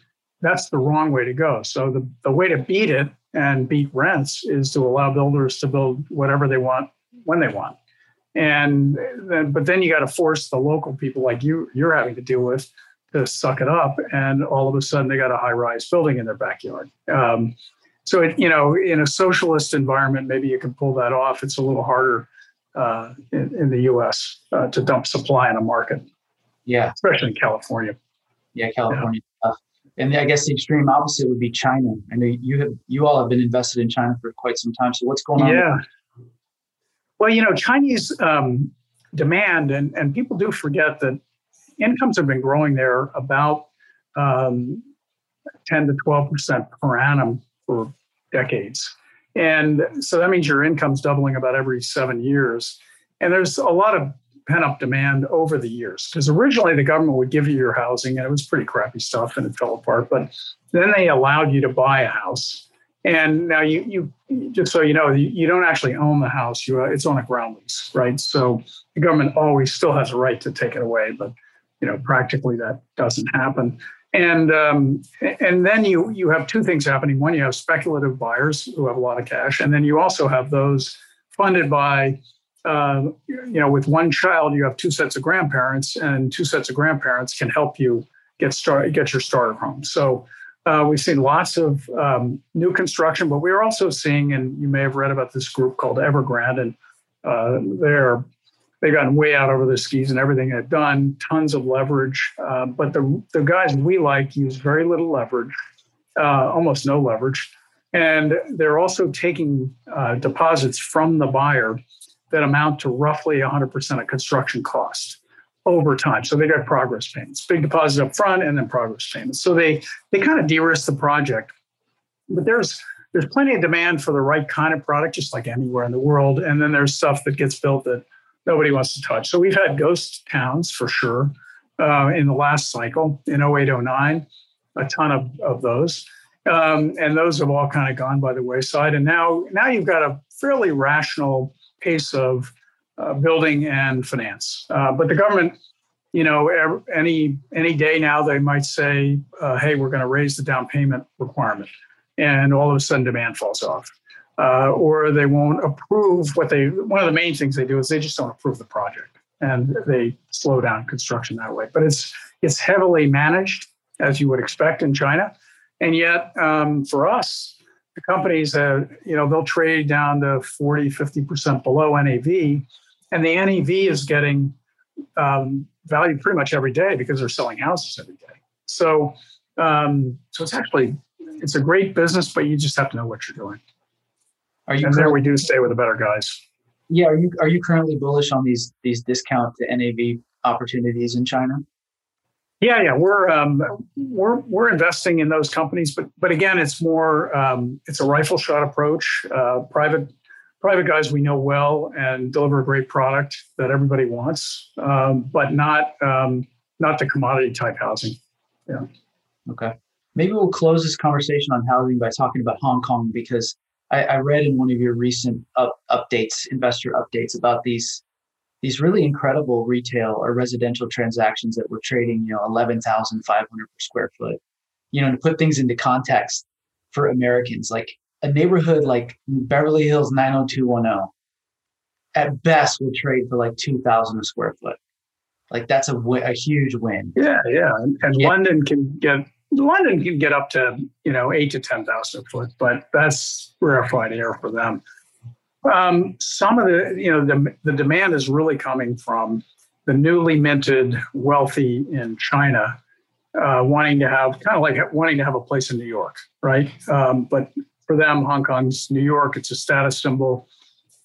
that's the wrong way to go. So the the way to beat it and beat rents is to allow builders to build whatever they want when they want. And then, but then you got to force the local people like you you're having to deal with to suck it up, and all of a sudden they got a high rise building in their backyard. Um, so it, you know in a socialist environment maybe you can pull that off it's a little harder uh, in, in, the us uh, to dump supply in a market yeah especially in california yeah california yeah. And i guess the extreme opposite would be china i know you have you all have been invested in china for quite some time so what's going on yeah well you know chinese um, demand and, and people do forget that incomes have been growing there about um, 10 to 12 percent per annum for decades. And so that means your income's doubling about every seven years. And there's a lot of pent up demand over the years because originally the government would give you your housing and it was pretty crappy stuff and it fell apart. But then they allowed you to buy a house. And now you, you just so you know, you, you don't actually own the house. You, it's on a ground lease, right? So the government always still has a right to take it away, but you know, practically that doesn't happen. And um, and then you you have two things happening. One, you have speculative buyers who have a lot of cash, and then you also have those funded by uh, you know, with one child, you have two sets of grandparents, and two sets of grandparents can help you get started, get your starter home. So uh, we've seen lots of um, new construction, but we're also seeing, and you may have read about this group called Evergrande, and uh, they're they've gotten way out over their skis and everything they've done, tons of leverage. Uh, but the the guys we like use very little leverage, uh, almost no leverage, and they're also taking uh, deposits from the buyer that amount to roughly 100% of construction cost over time. So they got progress payments, big deposits up front and then progress payments. So they they kind of de-risk the project. But there's there's plenty of demand for the right kind of product, just like anywhere in the world. And then there's stuff that gets built that nobody wants to touch. So we've had ghost towns for sure uh, in the last cycle in 08, 09, a ton of, of those. Um, and those have all kind of gone by the wayside. And now, now you've got a fairly rational pace of uh, building and finance. Uh, but the government, you know, any any day now they might say, uh, "Hey, we're going to raise the down payment requirement," and all of a sudden demand falls off, uh, or they won't approve what they. One of the main things they do is they just don't approve the project, and they slow down construction that way. But it's it's heavily managed, as you would expect in China, and yet um, for us, the companies, uh, you know, they'll trade down to 40, 50% below NAV. And the NAV is getting um, valued pretty much every day because they're selling houses every day. So, um, so it's actually, it's a great business, but you just have to know what you're doing. Are you and there we do stay with the better guys. Yeah. Are you, are you currently bullish on these, these discount to NAV opportunities in China? Yeah, yeah, we're um, we're we're investing in those companies, but but again, it's more um, it's a rifle shot approach. Uh, private private guys we know well and deliver a great product that everybody wants, um, but not um, not the commodity type housing. Yeah. Okay. Maybe we'll close this conversation on housing by talking about Hong Kong because I, I read in one of your recent up, updates, investor updates, about these these really incredible retail or residential transactions that were trading, you know, 11,500 per square foot. You know, to put things into context for Americans, like a neighborhood like Beverly Hills 90210 at best will trade for like 2,000 a square foot. Like that's a, a huge win. Yeah, yeah. And, and yeah. London can get London can get up to you know eight to ten thousand a foot, but that's rarefied air for them. Um, some of the, you know, the, the demand is really coming from the newly minted wealthy in China uh, wanting to have kind of like wanting to have a place in New York, right? Um, but for them, Hong Kong's New York. It's a status symbol,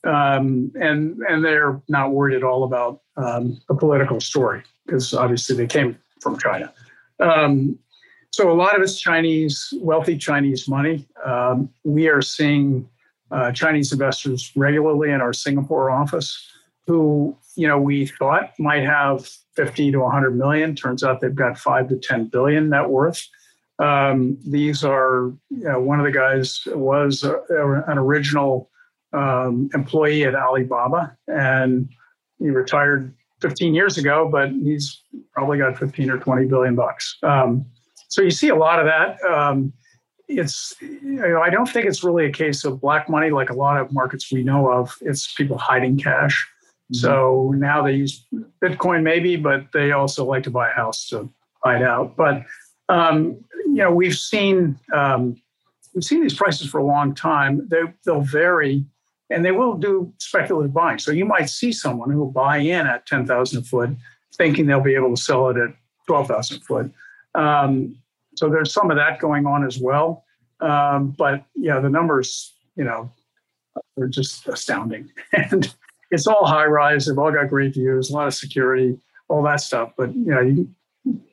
um, and and they're not worried at all about um, a political story because obviously they came from China. Um, so a lot of it's Chinese, wealthy Chinese money. Um, we are seeing uh, Chinese investors regularly in our Singapore office who, you know, we thought might have 50 to 100 million. Turns out they've got five to 10 billion net worth. Um, these are, you know, one of the guys was a, an original um, employee at Alibaba and he retired 15 years ago, but he's probably got 15 or 20 billion bucks. Um, so you see a lot of that. Um, it's you know, I don't think it's really a case of black money like a lot of markets we know of. It's people hiding cash. Mm-hmm. So now they use Bitcoin maybe, but they also like to buy a house to hide out. But um, you know, we've seen um, we've seen these prices for a long time. They they'll vary, and they will do speculative buying. So you might see someone who will buy in at ten thousand a foot, thinking they'll be able to sell it at twelve thousand a foot. Um, so there's some of that going on as well. Um, but yeah, the numbers, you know, are just astounding. And it's all high rise. They've all got great views, a lot of security, all that stuff. But you know, you,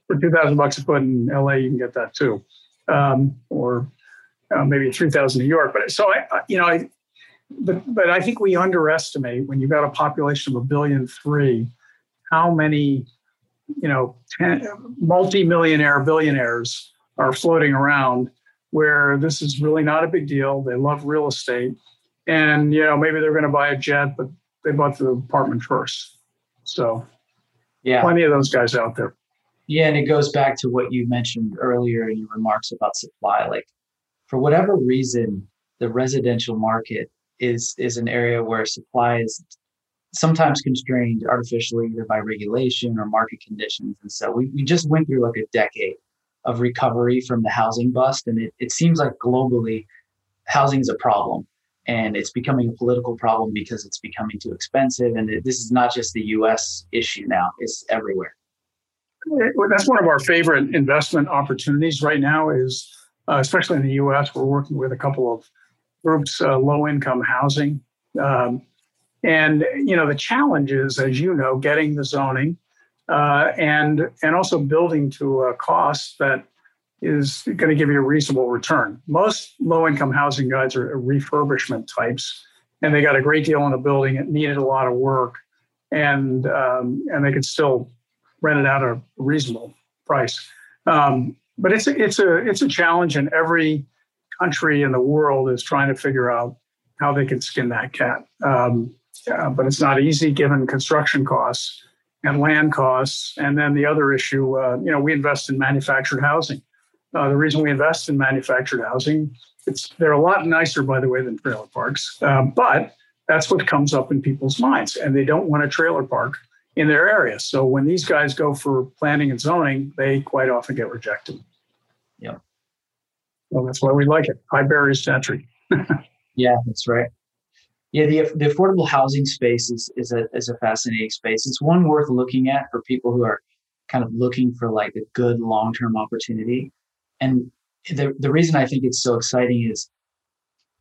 for two thousand bucks a foot in LA, you can get that too, um, or uh, maybe three thousand New York. But so I, you know, I, but but I think we underestimate when you've got a population of a billion three, how many you know, ten, multi-millionaire billionaires are floating around where this is really not a big deal. They love real estate. And, you know, maybe they're going to buy a jet, but they bought the apartment first. So, yeah, plenty of those guys out there. Yeah, and it goes back to what you mentioned earlier in your remarks about supply. Like, for whatever reason, the residential market is is an area where supply is sometimes constrained artificially either by regulation or market conditions. And so we, we just went through like a decade of recovery from the housing bust. And it, it seems like globally, housing is a problem and it's becoming a political problem because it's becoming too expensive. And this is not just the US issue now, it's everywhere. That's one of our favorite investment opportunities right now is, uh, especially in the US, we're working with a couple of groups, uh, low income housing. Um, and you know the challenge is, as you know, getting the zoning uh, and and also building to a cost that is going to give you a reasonable return. Most low income housing guides are refurbishment types, and they got a great deal on a building. It needed a lot of work, and um, and they could still rent it out at a reasonable price. Um, but it's a, it's a it's a challenge, and every country in the world is trying to figure out how they can skin that cat. Um, uh, but it's not easy given construction costs and land costs. And then the other issue, uh, you know, we invest in manufactured housing. Uh, the reason we invest in manufactured housing, it's they're a lot nicer, by the way, than trailer parks. Um, but that's what comes up in people's minds, and they don't want a trailer park in their area. So when these guys go for planning and zoning, they quite often get rejected. Yeah. Well, that's why we like it. High barriers to entry. yeah, that's right. Yeah, the, the affordable housing space is, is, a, is a fascinating space. It's one worth looking at for people who are kind of looking for like a good long term opportunity. And the, the reason I think it's so exciting is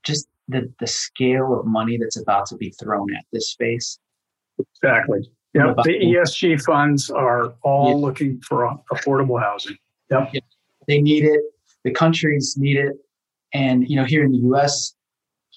just the, the scale of money that's about to be thrown at this space. Exactly. Yep. The ESG funds are all yeah. looking for affordable housing. Yep. Yeah. They need it. The countries need it. And, you know, here in the US,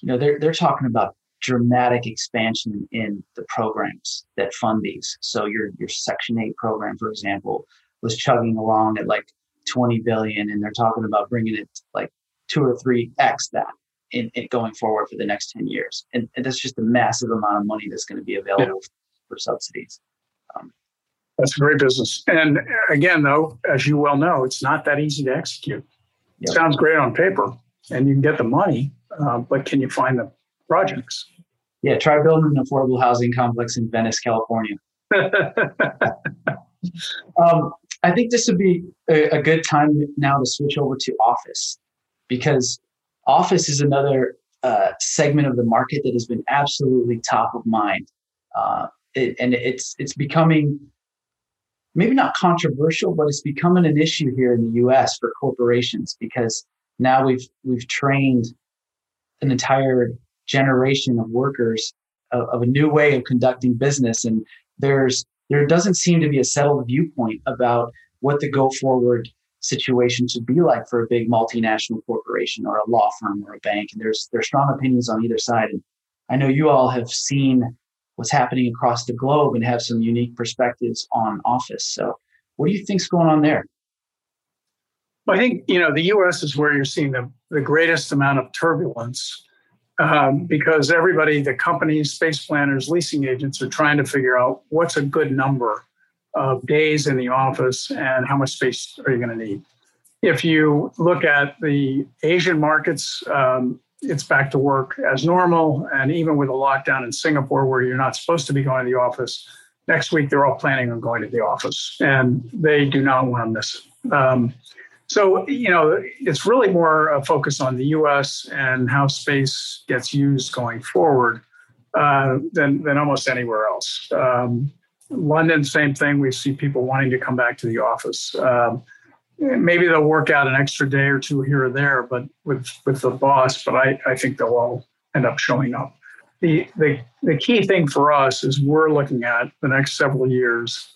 you know, they're, they're talking about dramatic expansion in the programs that fund these. So your your Section 8 program, for example, was chugging along at like 20 billion, and they're talking about bringing it like two or three x that in, in going forward for the next 10 years. And, and, that's just a massive amount of money that's going to be available yeah. for subsidies. Um, that's a great business. And again, though, as you well know, it's not that easy to execute. Yep. It sounds great on paper, and you can get the money, uh, but can you find the projects? Yeah, try building an affordable housing complex in Venice, California. um, I think this would be a, a, good time now to switch over to office because office is another uh, segment of the market that has been absolutely top of mind, uh, it, and it's it's becoming maybe not controversial, but it's becoming an issue here in the U.S. for corporations because now we've we've trained an entire generation of workers of, of a new way of conducting business. And there's there doesn't seem to be a settled viewpoint about what the go forward situation should be like for a big multinational corporation or a law firm or a bank. And there's there's strong opinions on either side. And I know you all have seen what's happening across the globe and have some unique perspectives on office. So what do you think's going on there? Well, I think you know the U.S. is where you're seeing the, the greatest amount of turbulence um, because everybody, the companies, space planners, leasing agents are trying to figure out what's a good number of days in the office and how much space are you going to need. If you look at the Asian markets, um, it's back to work as normal. And even with a lockdown in Singapore, where you're not supposed to be going to the office, next week they're all planning on going to the office and they do not want to miss it. Um, so, you know, it's really more a focus on the US and how space gets used going forward uh, than, than almost anywhere else. Um, London, same thing. We see people wanting to come back to the office. Um, maybe they'll work out an extra day or two here or there, but with, with the boss, but I, I think they'll all end up showing up. The, the, the key thing for us is we're looking at the next several years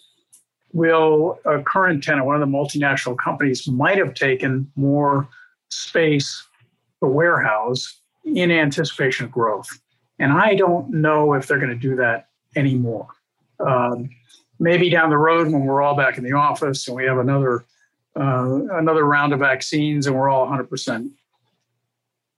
will a current tenant, one of the multinational companies, might have taken more space for warehouse in anticipation of growth. And I don't know if they're going to do that anymore. Um, maybe down the road when we're all back in the office and we have another uh, another round of vaccines and we're all 100%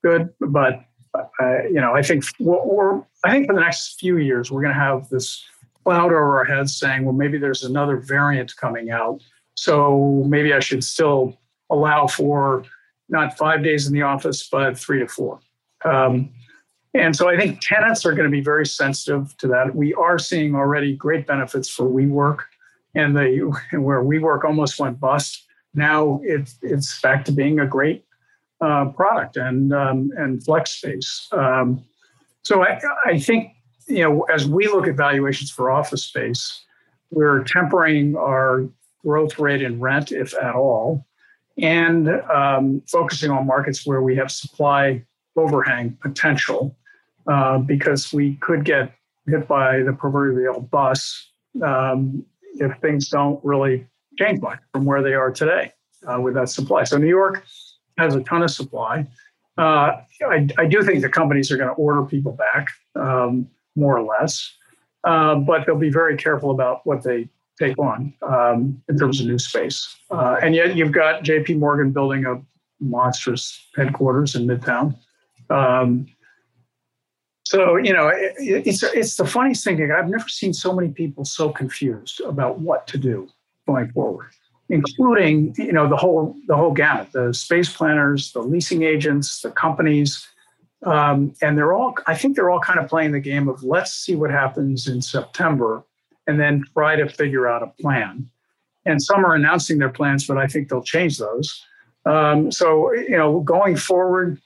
good. But uh, you know, I think we're, I think for the next few years we're going to have this cloud over our heads saying, well, maybe there's another variant coming out. So maybe I should still allow for not five days in the office, but three to four. Um, and so I think tenants are going to be very sensitive to that. We are seeing already great benefits for WeWork, and the where WeWork almost went bust. Now it's it's back to being a great uh, product and um, and flex space. Um, so I, I think you know as we look at valuations for office space, we're tempering our growth rate in rent, if at all, and um, focusing on markets where we have supply overhang potential uh, because we could get hit by the proverbial bus um, if things don't really change much from where they are today uh, with that supply. So New York has a ton of supply. Uh, I, I, do think the companies are going to order people back, um, more or less, uh, but they'll be very careful about what they take on um, in terms of new space. Uh, and yet you've got J.P. Morgan building a monstrous headquarters in Midtown. Um, so you know, it, it's it's the funniest thing. I've never seen so many people so confused about what to do going forward, including you know the whole the whole gamut: the space planners, the leasing agents, the companies, um, and they're all. I think they're all kind of playing the game of let's see what happens in September, and then try to figure out a plan. And some are announcing their plans, but I think they'll change those. Um, so you know, going forward,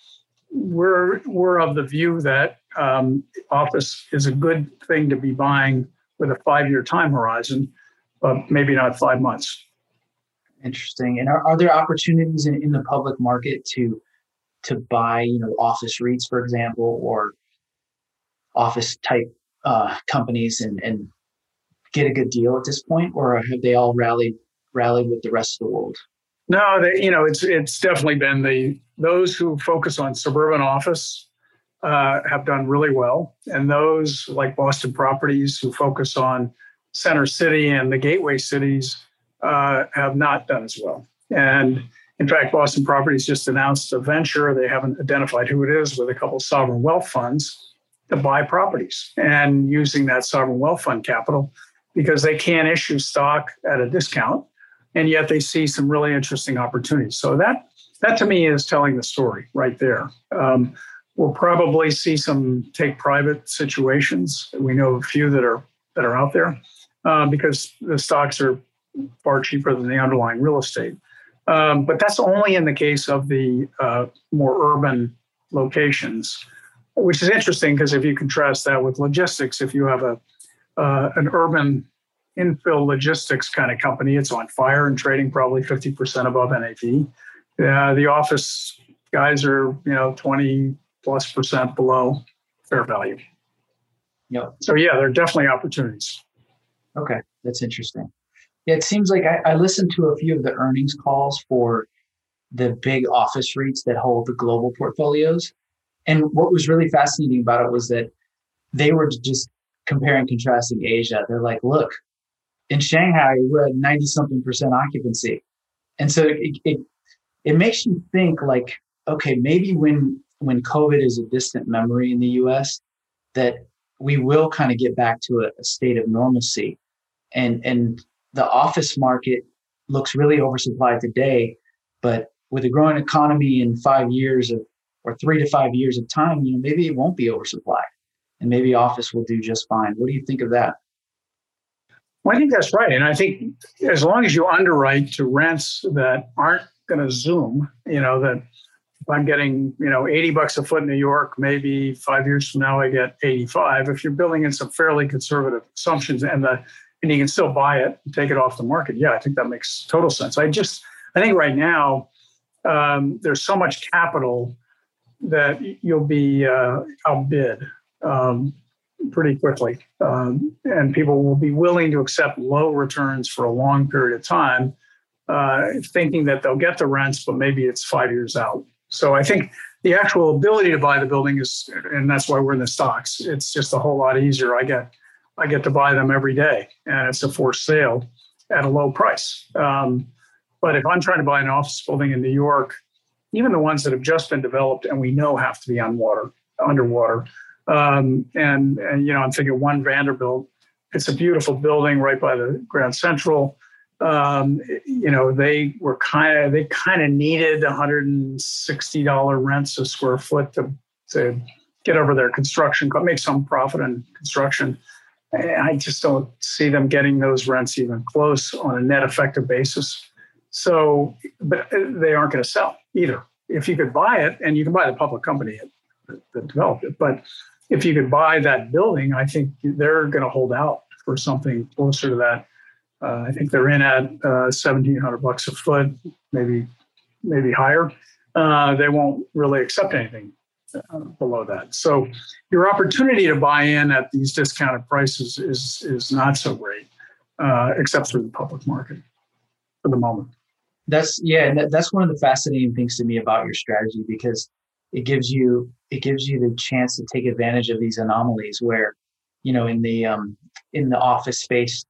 we're we're of the view that um, office is a good thing to be buying with a five year time horizon, but maybe not five months. Interesting. And are, are there opportunities in, in the public market to to buy, you know, office REITs, for example, or office type uh, companies and, and get a good deal at this point, or have they all rallied rallied with the rest of the world? No, they, you know, it's it's definitely been the those who focus on suburban office uh, have done really well. And those like Boston Properties who focus on Center City and the gateway cities uh, have not done as well. And in fact, Boston Properties just announced a venture. They haven't identified who it is with a couple sovereign wealth funds to buy properties and using that sovereign wealth fund capital because they can't issue stock at a discount. And yet they see some really interesting opportunities. So that that to me is telling the story right there. Um, We'll probably see some take private situations. We know a few that are that are out there uh, because the stocks are far cheaper than the underlying real estate. Um, but that's only in the case of the uh, more urban locations, which is interesting because if you contrast that with logistics, if you have a uh, an urban infill logistics kind of company, it's on fire and trading probably 50% above NAV. Uh, the office guys are, you know, 20, plus percent below fair value. Yep. So yeah, there are definitely opportunities. Okay, that's interesting. Yeah, it seems like I, I listened to a few of the earnings calls for the big office REITs that hold the global portfolios. And what was really fascinating about it was that they were just comparing contrasting Asia. They're like, look, in Shanghai, we're at 90 something percent occupancy. And so it, it, it makes you think like, okay, maybe when when COVID is a distant memory in the US, that we will kind of get back to a, a state of normalcy. And, and the office market looks really oversupplied today, but with a growing economy in five years of, or three to five years of time, you know, maybe it won't be oversupplied and maybe office will do just fine. What do you think of that? Well, I think that's right. And I think as long as you underwrite to rents that aren't going to zoom, you know, that if I'm getting, you know, 80 bucks a foot in New York, maybe five years from now I get 85. If you're building in some fairly conservative assumptions and the and you can still buy it and take it off the market, yeah, I think that makes total sense. I just I think right now um, there's so much capital that you'll be uh, outbid um, pretty quickly, um, and people will be willing to accept low returns for a long period of time, uh, thinking that they'll get the rents, but maybe it's five years out. So I think the actual ability to buy the building is, and that's why we're in the stocks. It's just a whole lot easier. I get, I get to buy them every day, and it's a forced sale at a low price. Um, but if I'm trying to buy an office building in New York, even the ones that have just been developed and we know have to be on water, underwater, um, and and you know I'm thinking One Vanderbilt. It's a beautiful building right by the Grand Central. Um, you know, they were kind of they kind of needed $160 rents a square foot to to get over their construction, make some profit in construction. I just don't see them getting those rents even close on a net effective basis. So, but they aren't going to sell either. If you could buy it, and you can buy the public company that developed it, but if you could buy that building, I think they're going to hold out for something closer to that. Uh, I think they're in at uh, seventeen hundred bucks a foot, maybe maybe higher. Uh, they won't really accept anything uh, below that. So your opportunity to buy in at these discounted prices is is not so great, uh, except through the public market for the moment. That's yeah, and that's one of the fascinating things to me about your strategy because it gives you it gives you the chance to take advantage of these anomalies where you know in the um, in the office space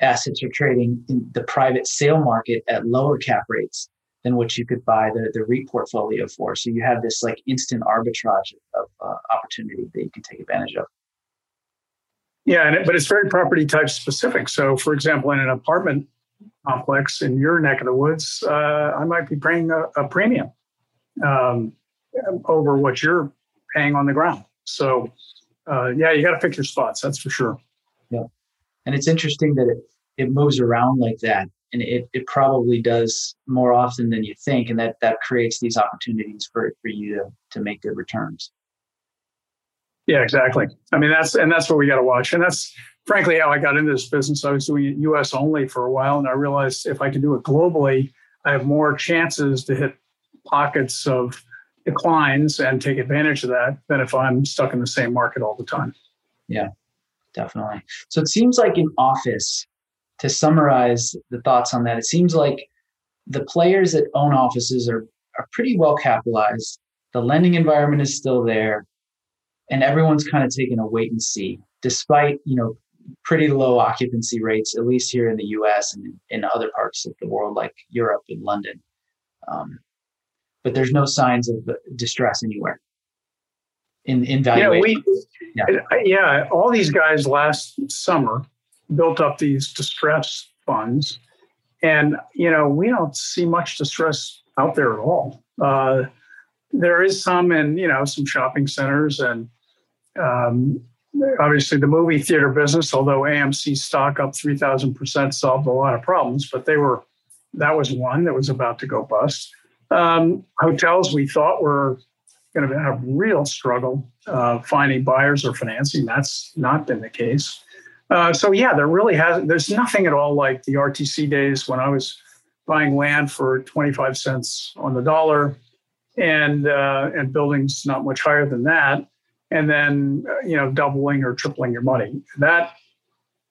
assets are trading in the private sale market at lower cap rates than what you could buy the, the REIT portfolio for. So you have this like instant arbitrage of uh, opportunity that you can take advantage of. Yeah, it, but it's very property type specific. So, for example, in an apartment complex in your neck of the woods, uh, I might be paying a, a premium um, over what you're paying on the ground. So, uh, yeah, you got to pick your spots. That's for sure. Yeah, and it's interesting that it it moves around like that and it, it probably does more often than you think and that that creates these opportunities for, for you to, to make good returns. Yeah exactly. I mean that's and that's what we got to watch. And that's frankly how i got into this business. I was doing it us only for a while and i realized if i can do it globally i have more chances to hit pockets of declines and take advantage of that than if i'm stuck in the same market all the time. Yeah definitely. So it seems like in office to summarize the thoughts on that, it seems like the players that own offices are, are pretty well capitalized. The lending environment is still there, and everyone's kind of taking a wait and see, despite you know pretty low occupancy rates, at least here in the U.S. and in other parts of the world, like Europe and London. Um, but there's no signs of distress anywhere in in valuation. Yeah, we, yeah. yeah, all these guys last summer built up these distress funds. And, you know, we don't see much distress out there at all. Uh, there is some in, you know, some shopping centers and um, obviously the movie theater business, although AMC stock up 3,000% solved a lot of problems, but they were, that was one that was about to go bust. Um, hotels we thought were going to have real struggle uh, finding buyers or financing. That's not been the case. Uh, so yeah, there really has there's nothing at all like the RTC days when I was buying land for 25 cents on the dollar, and uh, and buildings not much higher than that, and then uh, you know doubling or tripling your money. That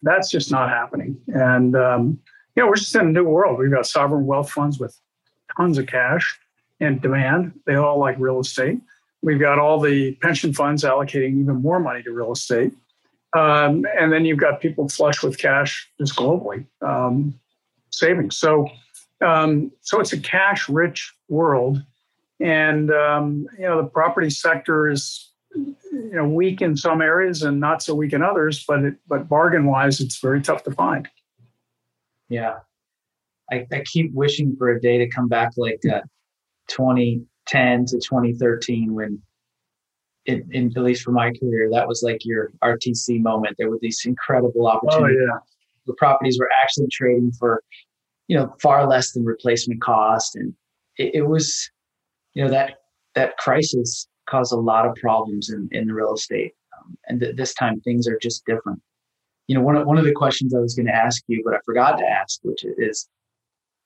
that's just not happening. And um, you know we're just in a new world. We've got sovereign wealth funds with tons of cash and demand. They all like real estate. We've got all the pension funds allocating even more money to real estate. Um, and then you've got people flush with cash just globally, um, savings. So, um, so it's a cash-rich world, and um, you know the property sector is you know weak in some areas and not so weak in others. But it, but bargain-wise, it's very tough to find. Yeah, I, I keep wishing for a day to come back like uh, 2010 to 2013 when in, in, at least for my career, that was like your RTC moment. There were these incredible opportunities. Oh, yeah. The properties were actually trading for, you know, far less than replacement cost, and it, it was, you know, that that crisis caused a lot of problems in in the real estate. Um, and th- this time things are just different. You know, one of one of the questions I was going to ask you, but I forgot to ask, which is,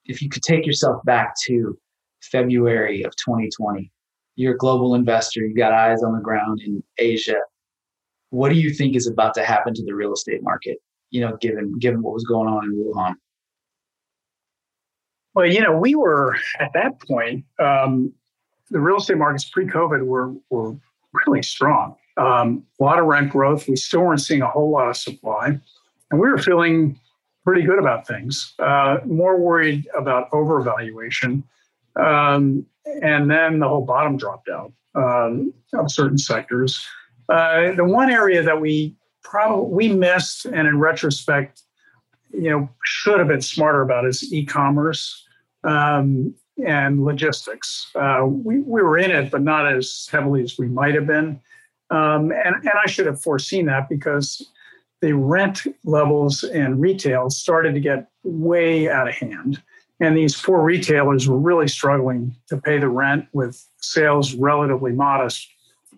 if you could take yourself back to February of 2020 you're a global investor, you've got eyes on the ground in Asia. What do you think is about to happen to the real estate market? You know, given given what was going on in Wuhan. Well, you know, we were at that point. Um, the real estate markets pre-COVID were were really strong. Um, a lot of rent growth. We still weren't seeing a whole lot of supply, and we were feeling pretty good about things. Uh, more worried about overvaluation um, and then the whole bottom dropped out um, of certain sectors. Uh, the one area that we probably we missed, and in retrospect, you know, should have been smarter about is e-commerce um, and logistics. Uh, we, we were in it, but not as heavily as we might have been. Um, and, and I should have foreseen that because the rent levels in retail started to get way out of hand. And these poor retailers were really struggling to pay the rent with sales relatively modest.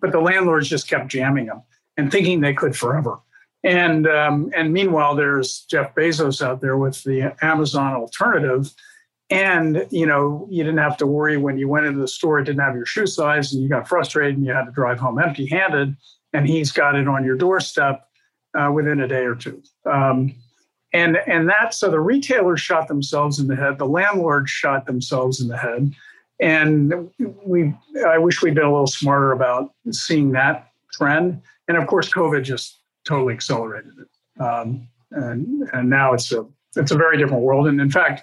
But the landlords just kept jamming them and thinking they could forever. And um, and meanwhile, there's Jeff Bezos out there with the Amazon alternative. And you know, you didn't have to worry when you went into the store, it didn't have your shoe size, and you got frustrated and you had to drive home empty-handed. And he's got it on your doorstep uh, within a day or two. Um, and and that so the retailers shot themselves in the head, the landlords shot themselves in the head. And we I wish we'd been a little smarter about seeing that trend. And of course, COVID just totally accelerated it. Um, and, and now it's a it's a very different world. And in fact,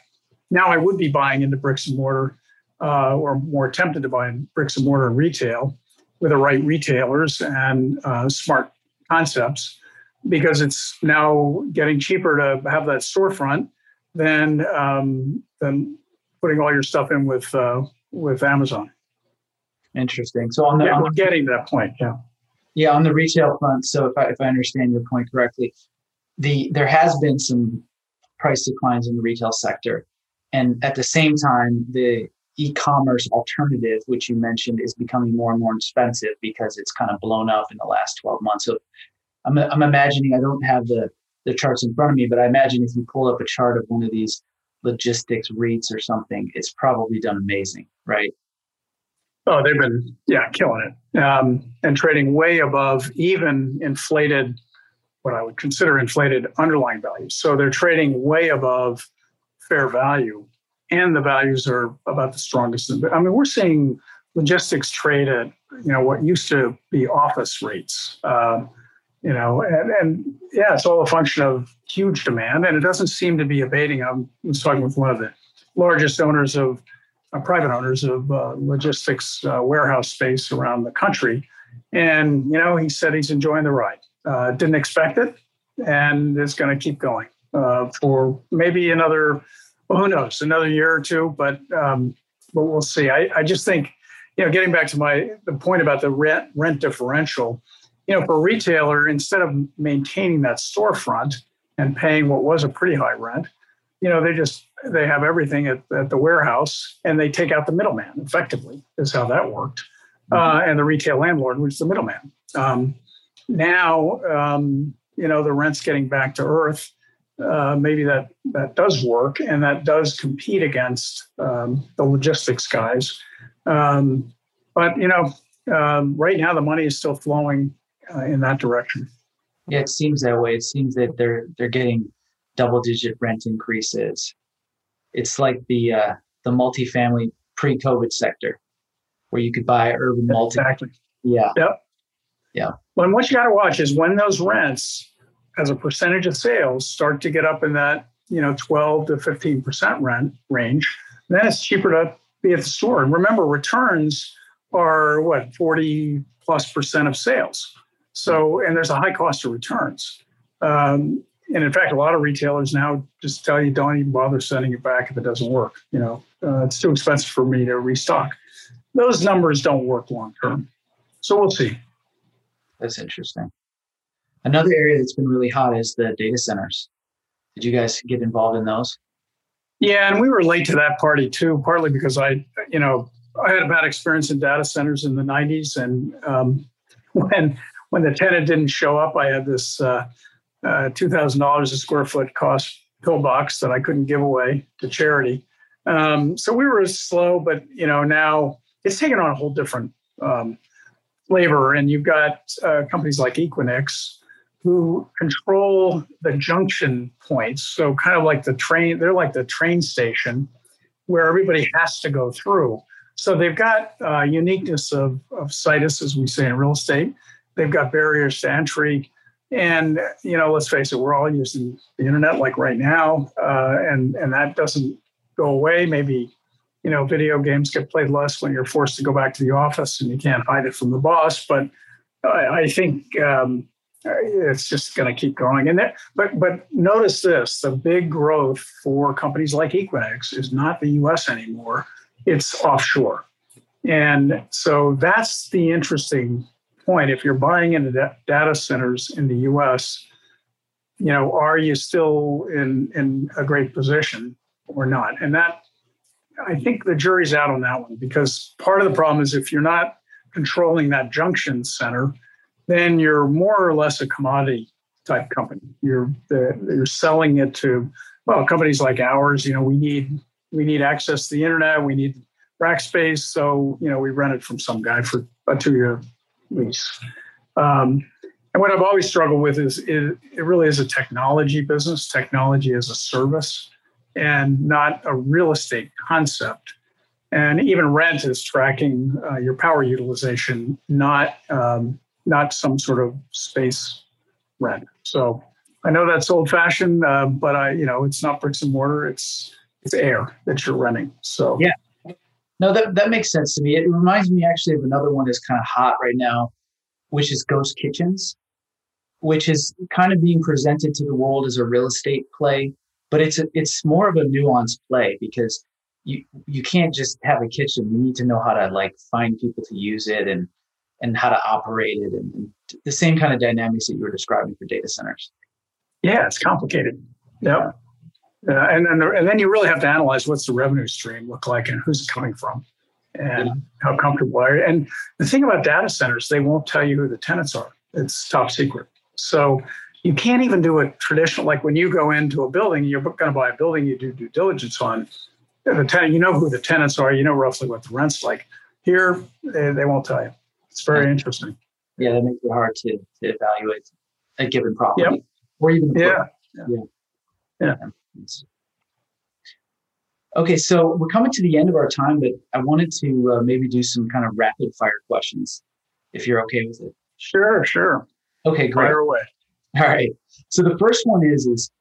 now I would be buying into bricks and mortar, uh, or more tempted to buy in bricks and mortar retail with the right retailers and uh, smart concepts, because it's now getting cheaper to have that storefront than um, than putting all your stuff in with uh, with Amazon. Interesting. So on the, yeah, on we're getting to that point. Yeah. Yeah, on the retail front. So if I, if I understand your point correctly, the there has been some price declines in the retail sector, and at the same time, the e-commerce alternative, which you mentioned, is becoming more and more expensive because it's kind of blown up in the last 12 months. So I'm, I'm imagining I don't have the the charts in front of me, but I imagine if you pull up a chart of one of these logistics REITs or something, it's probably done amazing, right? Oh, they've been yeah killing it um, and trading way above even inflated, what I would consider inflated underlying values. So they're trading way above fair value, and the values are about the strongest. I mean, we're seeing logistics trade at you know what used to be office rates. Um, you know, and, and yeah, it's all a function of huge demand, and it doesn't seem to be abating. I was talking with one of the largest owners of uh, private owners of uh, logistics uh, warehouse space around the country. And, you know, he said he's enjoying the ride. Uh, didn't expect it and it's going to keep going uh, for maybe another, well, who knows, another year or two, but, um, but we'll see. I, I just think, you know, getting back to my the point about the rent rent differential, you know, for a retailer, instead of maintaining that storefront and paying what was a pretty high rent, you know, they just they have everything at, at the warehouse and they take out the middleman effectively is how that worked. Mm-hmm. uh, and the retail landlord was the middleman. Um, now um, you know the rent's getting back to earth. Uh, maybe that that does work and that does compete against um, the logistics guys. Um, but you know um, right now the money is still flowing uh, in that direction yeah it seems that way it seems that they're they're getting double digit rent increases. It's like the uh, the multifamily pre COVID sector where you could buy urban multi. Exactly. Yeah. Yep. Yeah. Well, and what you got to watch is when those rents, as a percentage of sales, start to get up in that you know 12 to 15 percent rent range, then it's cheaper to be at the store. And remember, returns are what 40 plus percent of sales. So, and there's a high cost of returns. Um, and in fact, a lot of retailers now just tell you don't even bother sending it back if it doesn't work. You know, uh, it's too expensive for me to restock. Those numbers don't work long term. So we'll see. That's interesting. Another area that's been really hot is the data centers. Did you guys get involved in those? Yeah, and we were late to that party too, partly because I, you know, I had a bad experience in data centers in the '90s, and um, when when the tenant didn't show up, I had this. Uh, uh, $2,000 a square foot cost pillbox that I couldn't give away to charity. Um, so we were slow, but you know now it's taken on a whole different um, flavor, and you've got uh, companies like Equinix who control the junction points. So kind of like the train, they're like the train station where everybody has to go through. So they've got uh, uniqueness of, of situs, as we say in real estate. They've got barriers to entry. And you know, let's face it, we're all using the internet like right now, uh, and and that doesn't go away. Maybe you know, video games get played less when you're forced to go back to the office and you can't hide it from the boss. But I, I think um, it's just going to keep growing. And that, but but notice this: the big growth for companies like Equinix is not the U.S. anymore; it's offshore. And so that's the interesting point. If you're buying into data centers in the U.S., you know, are you still in in a great position or not? And that I think the jury's out on that one because part of the problem is if you're not controlling that junction center, then you're more or less a commodity type company. You're the, you're selling it to well companies like ours. You know, we need we need access to the internet. We need rack space, so you know we rent it from some guy for a two year lease. Um, and what I've always struggled with is it, it really is a technology business, technology as a service, and not a real estate concept. And even rent is tracking uh, your power utilization, not um, not some sort of space rent. So I know that's old fashioned, uh, but I, you know, it's not bricks and mortar. It's it's air that you're renting. So yeah, no, that that makes sense to me. It reminds me actually of another one that's kind of hot right now, which is ghost kitchens, which is kind of being presented to the world as a real estate play, but it's a, it's more of a nuanced play because you you can't just have a kitchen. You need to know how to like find people to use it and and how to operate it and, and the same kind of dynamics that you were describing for data centers. Yeah, it's complicated. Yeah. Uh, and, then and then you really have to analyze what's the revenue stream look like and who's it coming from and yeah. how comfortable are you. And the thing about data centers, they won't tell you who the tenants are. It's top secret. So you can't even do a traditional, like when you go into a building, you're going to buy a building, you do due diligence on the tenant, you know who the tenants are, you know roughly what the rent's like. Here, they, they won't tell you. It's very interesting. Yeah, that makes it hard to, to evaluate a given property yep. or even yeah. yeah. yeah. Yeah. Okay, so we're coming to the end of our time, but I wanted to uh, maybe do some kind of rapid fire questions, if you're okay with it. Sure, sure. Okay, great. Fire away. All right. So the first one is is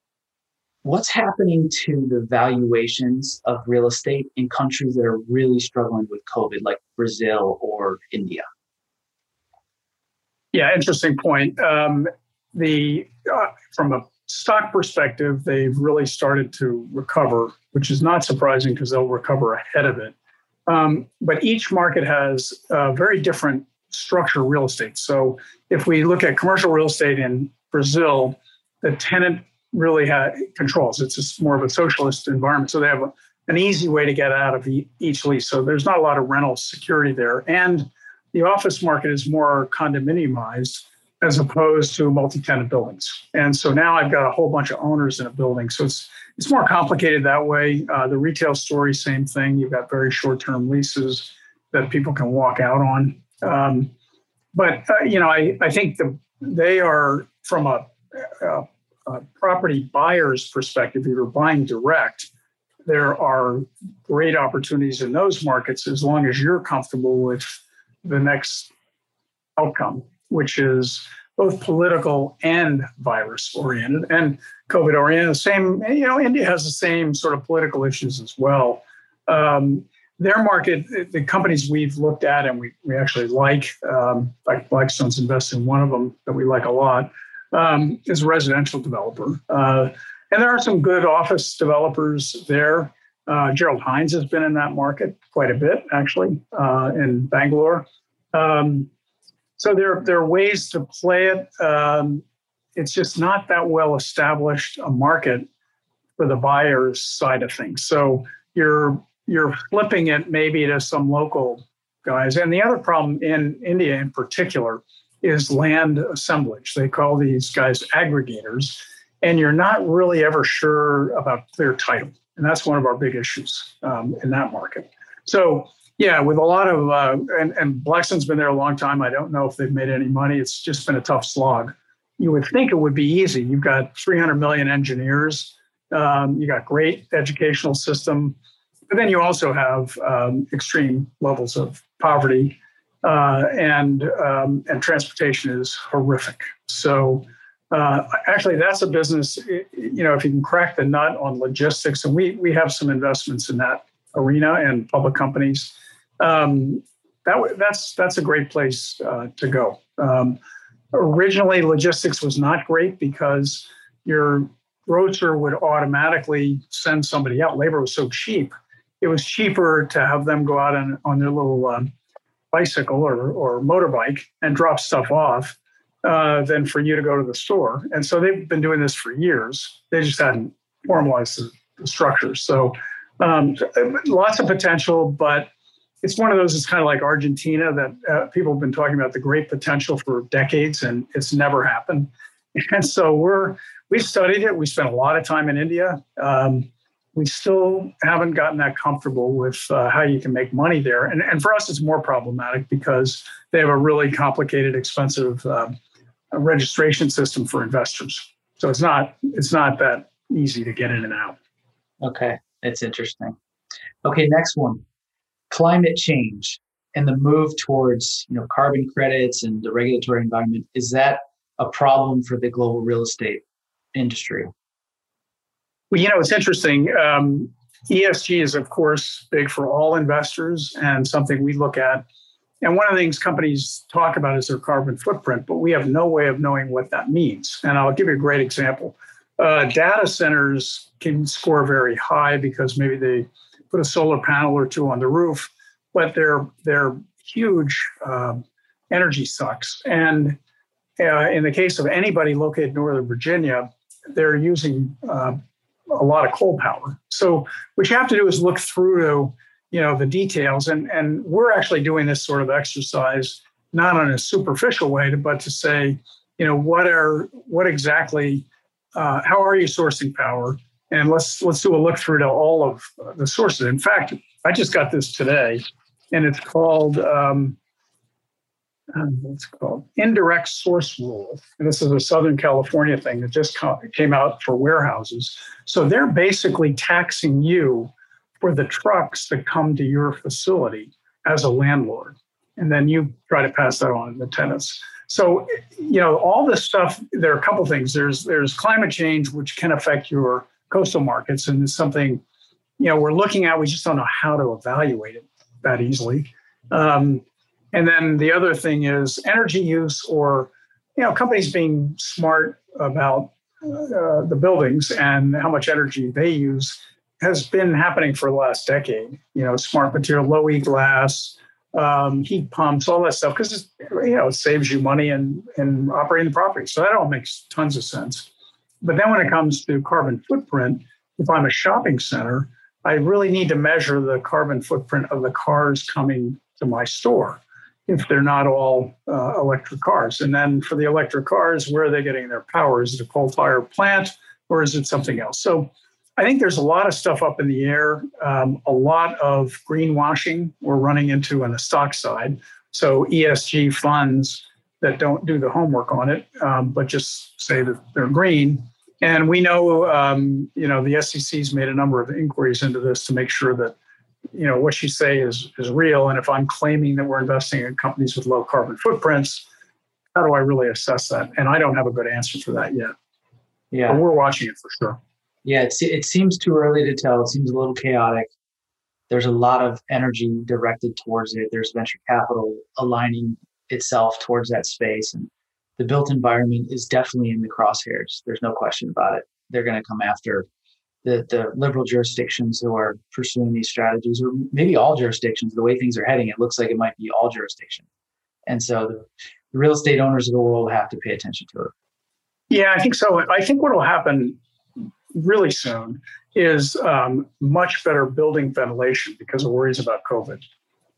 what's happening to the valuations of real estate in countries that are really struggling with COVID, like Brazil or India? Yeah, interesting point. Um, the uh, from a stock perspective, they've really started to recover, which is not surprising because they'll recover ahead of it. Um, but each market has a very different structure real estate. So if we look at commercial real estate in Brazil, the tenant really ha- controls. It's more of a socialist environment. So they have a, an easy way to get out of e- each lease. So there's not a lot of rental security there. And the office market is more condominiumized as opposed to multi-tenant buildings. And so now I've got a whole bunch of owners in a building. So it's it's more complicated that way. Uh, the retail story, same thing. You've got very short-term leases that people can walk out on. Um, but uh, you know, I I think the they are from a, a, a property buyer's perspective. If you're buying direct, there are great opportunities in those markets as long as you're comfortable with the next outcome, which is both political and virus oriented and COVID oriented. The Same, you know, India has the same sort of political issues as well. Um, their market, the companies we've looked at and we, we actually like, um, like Blackstone's invested in one of them that we like a lot, um, is a residential developer. Uh, and there are some good office developers there. Uh, Gerald Hines has been in that market quite a bit, actually, uh, in Bangalore. Um, so there, there are ways to play it. Um, it's just not that well established a market for the buyer's side of things. So you're you're flipping it maybe to some local guys. And the other problem in India in particular is land assemblage. They call these guys aggregators, and you're not really ever sure about clear title. And that's one of our big issues um, in that market. So, yeah, with a lot of, uh, and, and Blackstone's been there a long time. I don't know if they've made any money. It's just been a tough slog. You would think it would be easy. You've got 300 million engineers. Um, you got great educational system, but then you also have um, extreme levels of poverty, uh, and um, and transportation is horrific. So uh, actually, that's a business. You know, if you can crack the nut on logistics, and we we have some investments in that arena and public companies. Um, that that's that's a great place uh, to go. Um, originally logistics was not great because your grocer would automatically send somebody out. Labor was so cheap. It was cheaper to have them go out on, on their little um, bicycle or, or motorbike and drop stuff off uh, than for you to go to the store. And so they've been doing this for years. They just hadn't formalized the, the structure. So um, lots of potential, but it's one of those. It's kind of like Argentina that uh, people have been talking about the great potential for decades, and it's never happened. And so we're we've studied it. We spent a lot of time in India. Um, we still haven't gotten that comfortable with uh, how you can make money there. And, and for us, it's more problematic because they have a really complicated, expensive um, registration system for investors. So it's not it's not that easy to get in and out. Okay, that's interesting. Okay, next one climate change and the move towards you know carbon credits and the regulatory environment is that a problem for the global real estate industry? Well you know it's interesting. Um, esg is of course big for all investors and something we look at. And one of the things companies talk about is their carbon footprint but we have no way of knowing what that means. And i'll give you a great example. Uh, data centers can score very high because maybe they put a solar panel or two on the roof, but they're they're huge um, energy sucks. And uh, in the case of anybody located in Northern Virginia, they're using uh, a lot of coal power. So what you have to do is look through to you know the details, and and we're actually doing this sort of exercise not in a superficial way, but to say you know what are what exactly uh, how are you sourcing power and let's let's do a look through to all of the sources. In fact, I just got this today, and it's called um, um what's called indirect source rule. And this is a Southern California thing that just came out for warehouses. So they're basically taxing you for the trucks that come to your facility as a landlord, and then you try to pass that on to the tenants. So, you know, all this stuff. There are a couple things. There's there's climate change, which can affect your coastal markets, and it's something you know we're looking at. We just don't know how to evaluate it that easily. Um, and then the other thing is energy use, or you know, companies being smart about uh, the buildings and how much energy they use has been happening for the last decade. You know, smart material, low E glass, um, heat pumps, all that stuff, because you know it saves you money in in operating the property. So that all makes tons of sense. But then when it comes to carbon footprint, if I'm a shopping center, I really need to measure the carbon footprint of the cars coming to my store if they're not all uh, electric cars. And then for the electric cars, where are they getting their power? Is it a coal fired plant or is it something else? So I think there's a lot of stuff up in the air, um, a lot of greenwashing we're running into on the stock side. So ESG funds that don't do the homework on it, um, but just say that they're green and we know, um, you know, the SEC's made a number of inquiries into this to make sure that, you know, what you say is is real. And if I'm claiming that we're investing in companies with low carbon footprints, how do I really assess that? And I don't have a good answer for that yet. Yeah, but we're watching it for sure. Yeah, it's, it seems too early to tell. It seems a little chaotic. There's a lot of energy directed towards it. There's venture capital aligning itself towards that space, and the built environment is definitely in the crosshairs. There's no question about it. They're going to come after the, the liberal jurisdictions who are pursuing these strategies, or maybe all jurisdictions. The way things are heading, it looks like it might be all jurisdictions. And so the, the real estate owners of the world have to pay attention to it. Yeah, I think so. I think what will happen really soon is um, much better building ventilation because of worries about COVID.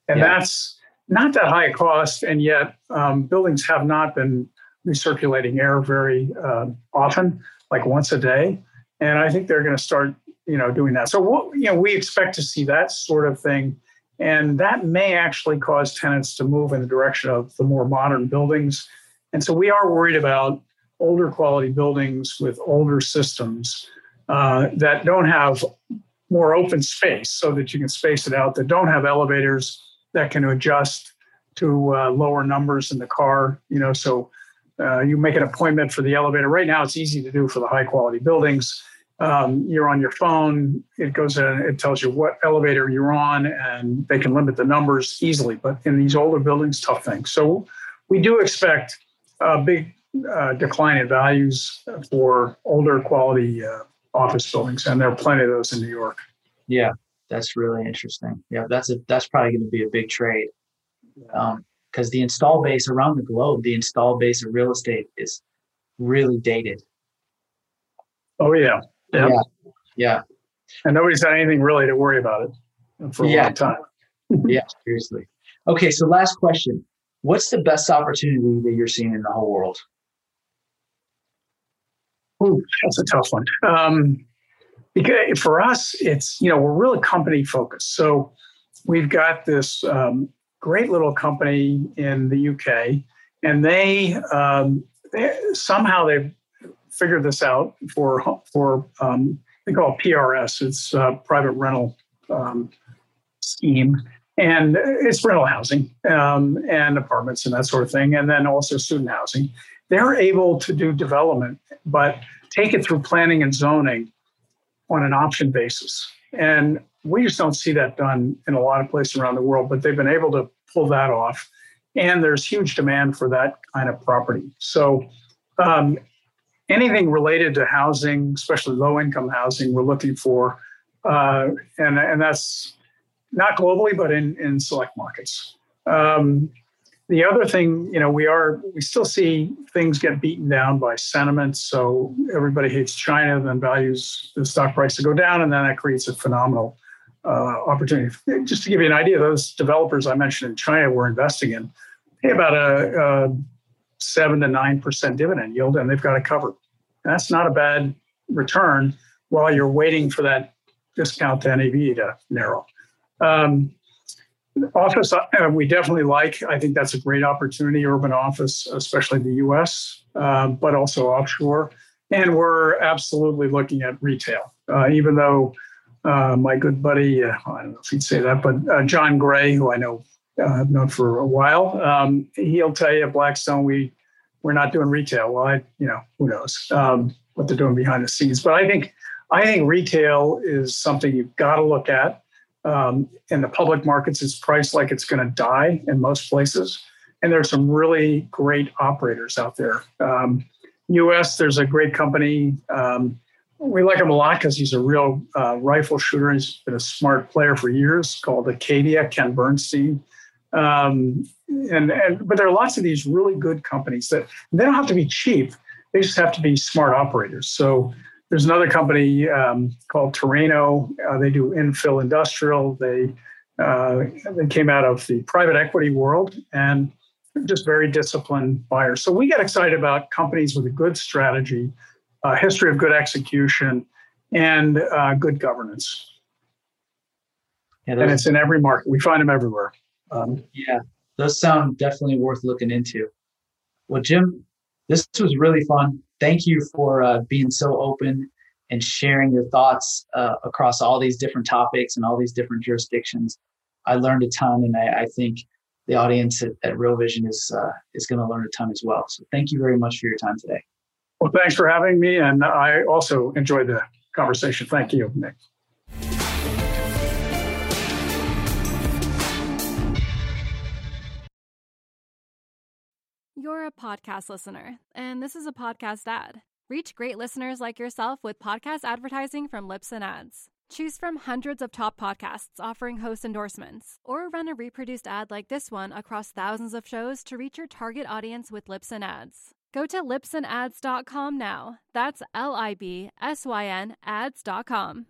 And yeah. that's not that high a cost, and yet um, buildings have not been recirculating air very uh, often, like once a day. And I think they're going to start, you know, doing that. So we'll, you know, we expect to see that sort of thing, and that may actually cause tenants to move in the direction of the more modern buildings. And so we are worried about older quality buildings with older systems uh, that don't have more open space so that you can space it out, that don't have elevators that can adjust to uh, lower numbers in the car. You know, so uh, you make an appointment for the elevator. Right now, it's easy to do for the high quality buildings. Um, you're on your phone. It goes in. It tells you what elevator you're on, and they can limit the numbers easily. But in these older buildings, tough thing. So we do expect a big uh, decline in values for older quality uh, office buildings, and there are plenty of those in New York. Yeah, that's really interesting. Yeah, that's a that's probably going to be a big trade because the install base around the globe, the install base of real estate is really dated. Oh yeah, yeah, yeah. yeah. And nobody's had anything really to worry about it for a yeah. long time. yeah, seriously. Okay, so last question. What's the best opportunity that you're seeing in the whole world? Ooh, that's a tough one. Um, because for us, it's you know we're really company focused. So we've got this um, great little company in the UK, and they, um, they somehow they've figured this out for for um, they call it PRS. It's a private rental um, scheme, and it's rental housing um, and apartments and that sort of thing, and then also student housing. They're able to do development, but take it through planning and zoning on an option basis. And we just don't see that done in a lot of places around the world, but they've been able to pull that off. And there's huge demand for that kind of property. So, um, anything related to housing, especially low income housing, we're looking for. Uh, and, and that's not globally, but in, in select markets. Um, the other thing, you know, we are we still see things get beaten down by sentiment. So everybody hates China, then values the stock price to go down, and then that creates a phenomenal opportunity. Just to give you an idea, those developers I mentioned in China were investing in pay about a, a seven to nine percent dividend yield, and they've got it covered. That's not a bad return while you're waiting for that discount to NAV to narrow. Um, office uh, we definitely like i think that's a great opportunity urban office especially the us uh, but also offshore and we're absolutely looking at retail uh, even though uh, my good buddy uh, i don't know if he'd say that but uh, jon gray who i know i've known for a while um, he'll tell you at blackstone we we're not doing retail well i you know who knows um, what they're doing behind the scenes but i think i think retail is something you've got to look at um, in the public markets, it's priced like it's going to die in most places. And there's some really great operators out there. Um, US, there's a great company. Um, we like him a lot because he's a real uh, rifle shooter. He's been a smart player for years called Acadia, Ken Bernstein. Um, and, and but there are lots of these really good companies that they don't have to be cheap. They just have to be smart operators. So there's another company um, called Terreno. Uh, they do infill industrial. They uh, they came out of the private equity world and just very disciplined buyers. So we get excited about companies with a good strategy, a history of good execution, and uh, good governance. Yeah, and it's in every market. We find them everywhere. Um, yeah, those sound definitely worth looking into. Well, Jim, this was really fun thank you for uh, being so open and sharing your thoughts uh, across all these different topics and all these different jurisdictions. I learned a ton, and I, I think the audience at, at Real Vision is uh, is going to learn a ton as well. So thank you very much for your time today. Well, thanks for having me, and I also enjoyed the conversation. Thank you, Nick. You're a podcast listener, and this is a podcast ad. Reach great listeners like yourself with podcast advertising from Libsyn Ads. Choose from hundreds of top podcasts offering host endorsements, or run a reproduced ad like this one across thousands of shows to reach your target audience with Libsyn Ads. Go to libsynads.com now. That's L I B S Y N ads.com.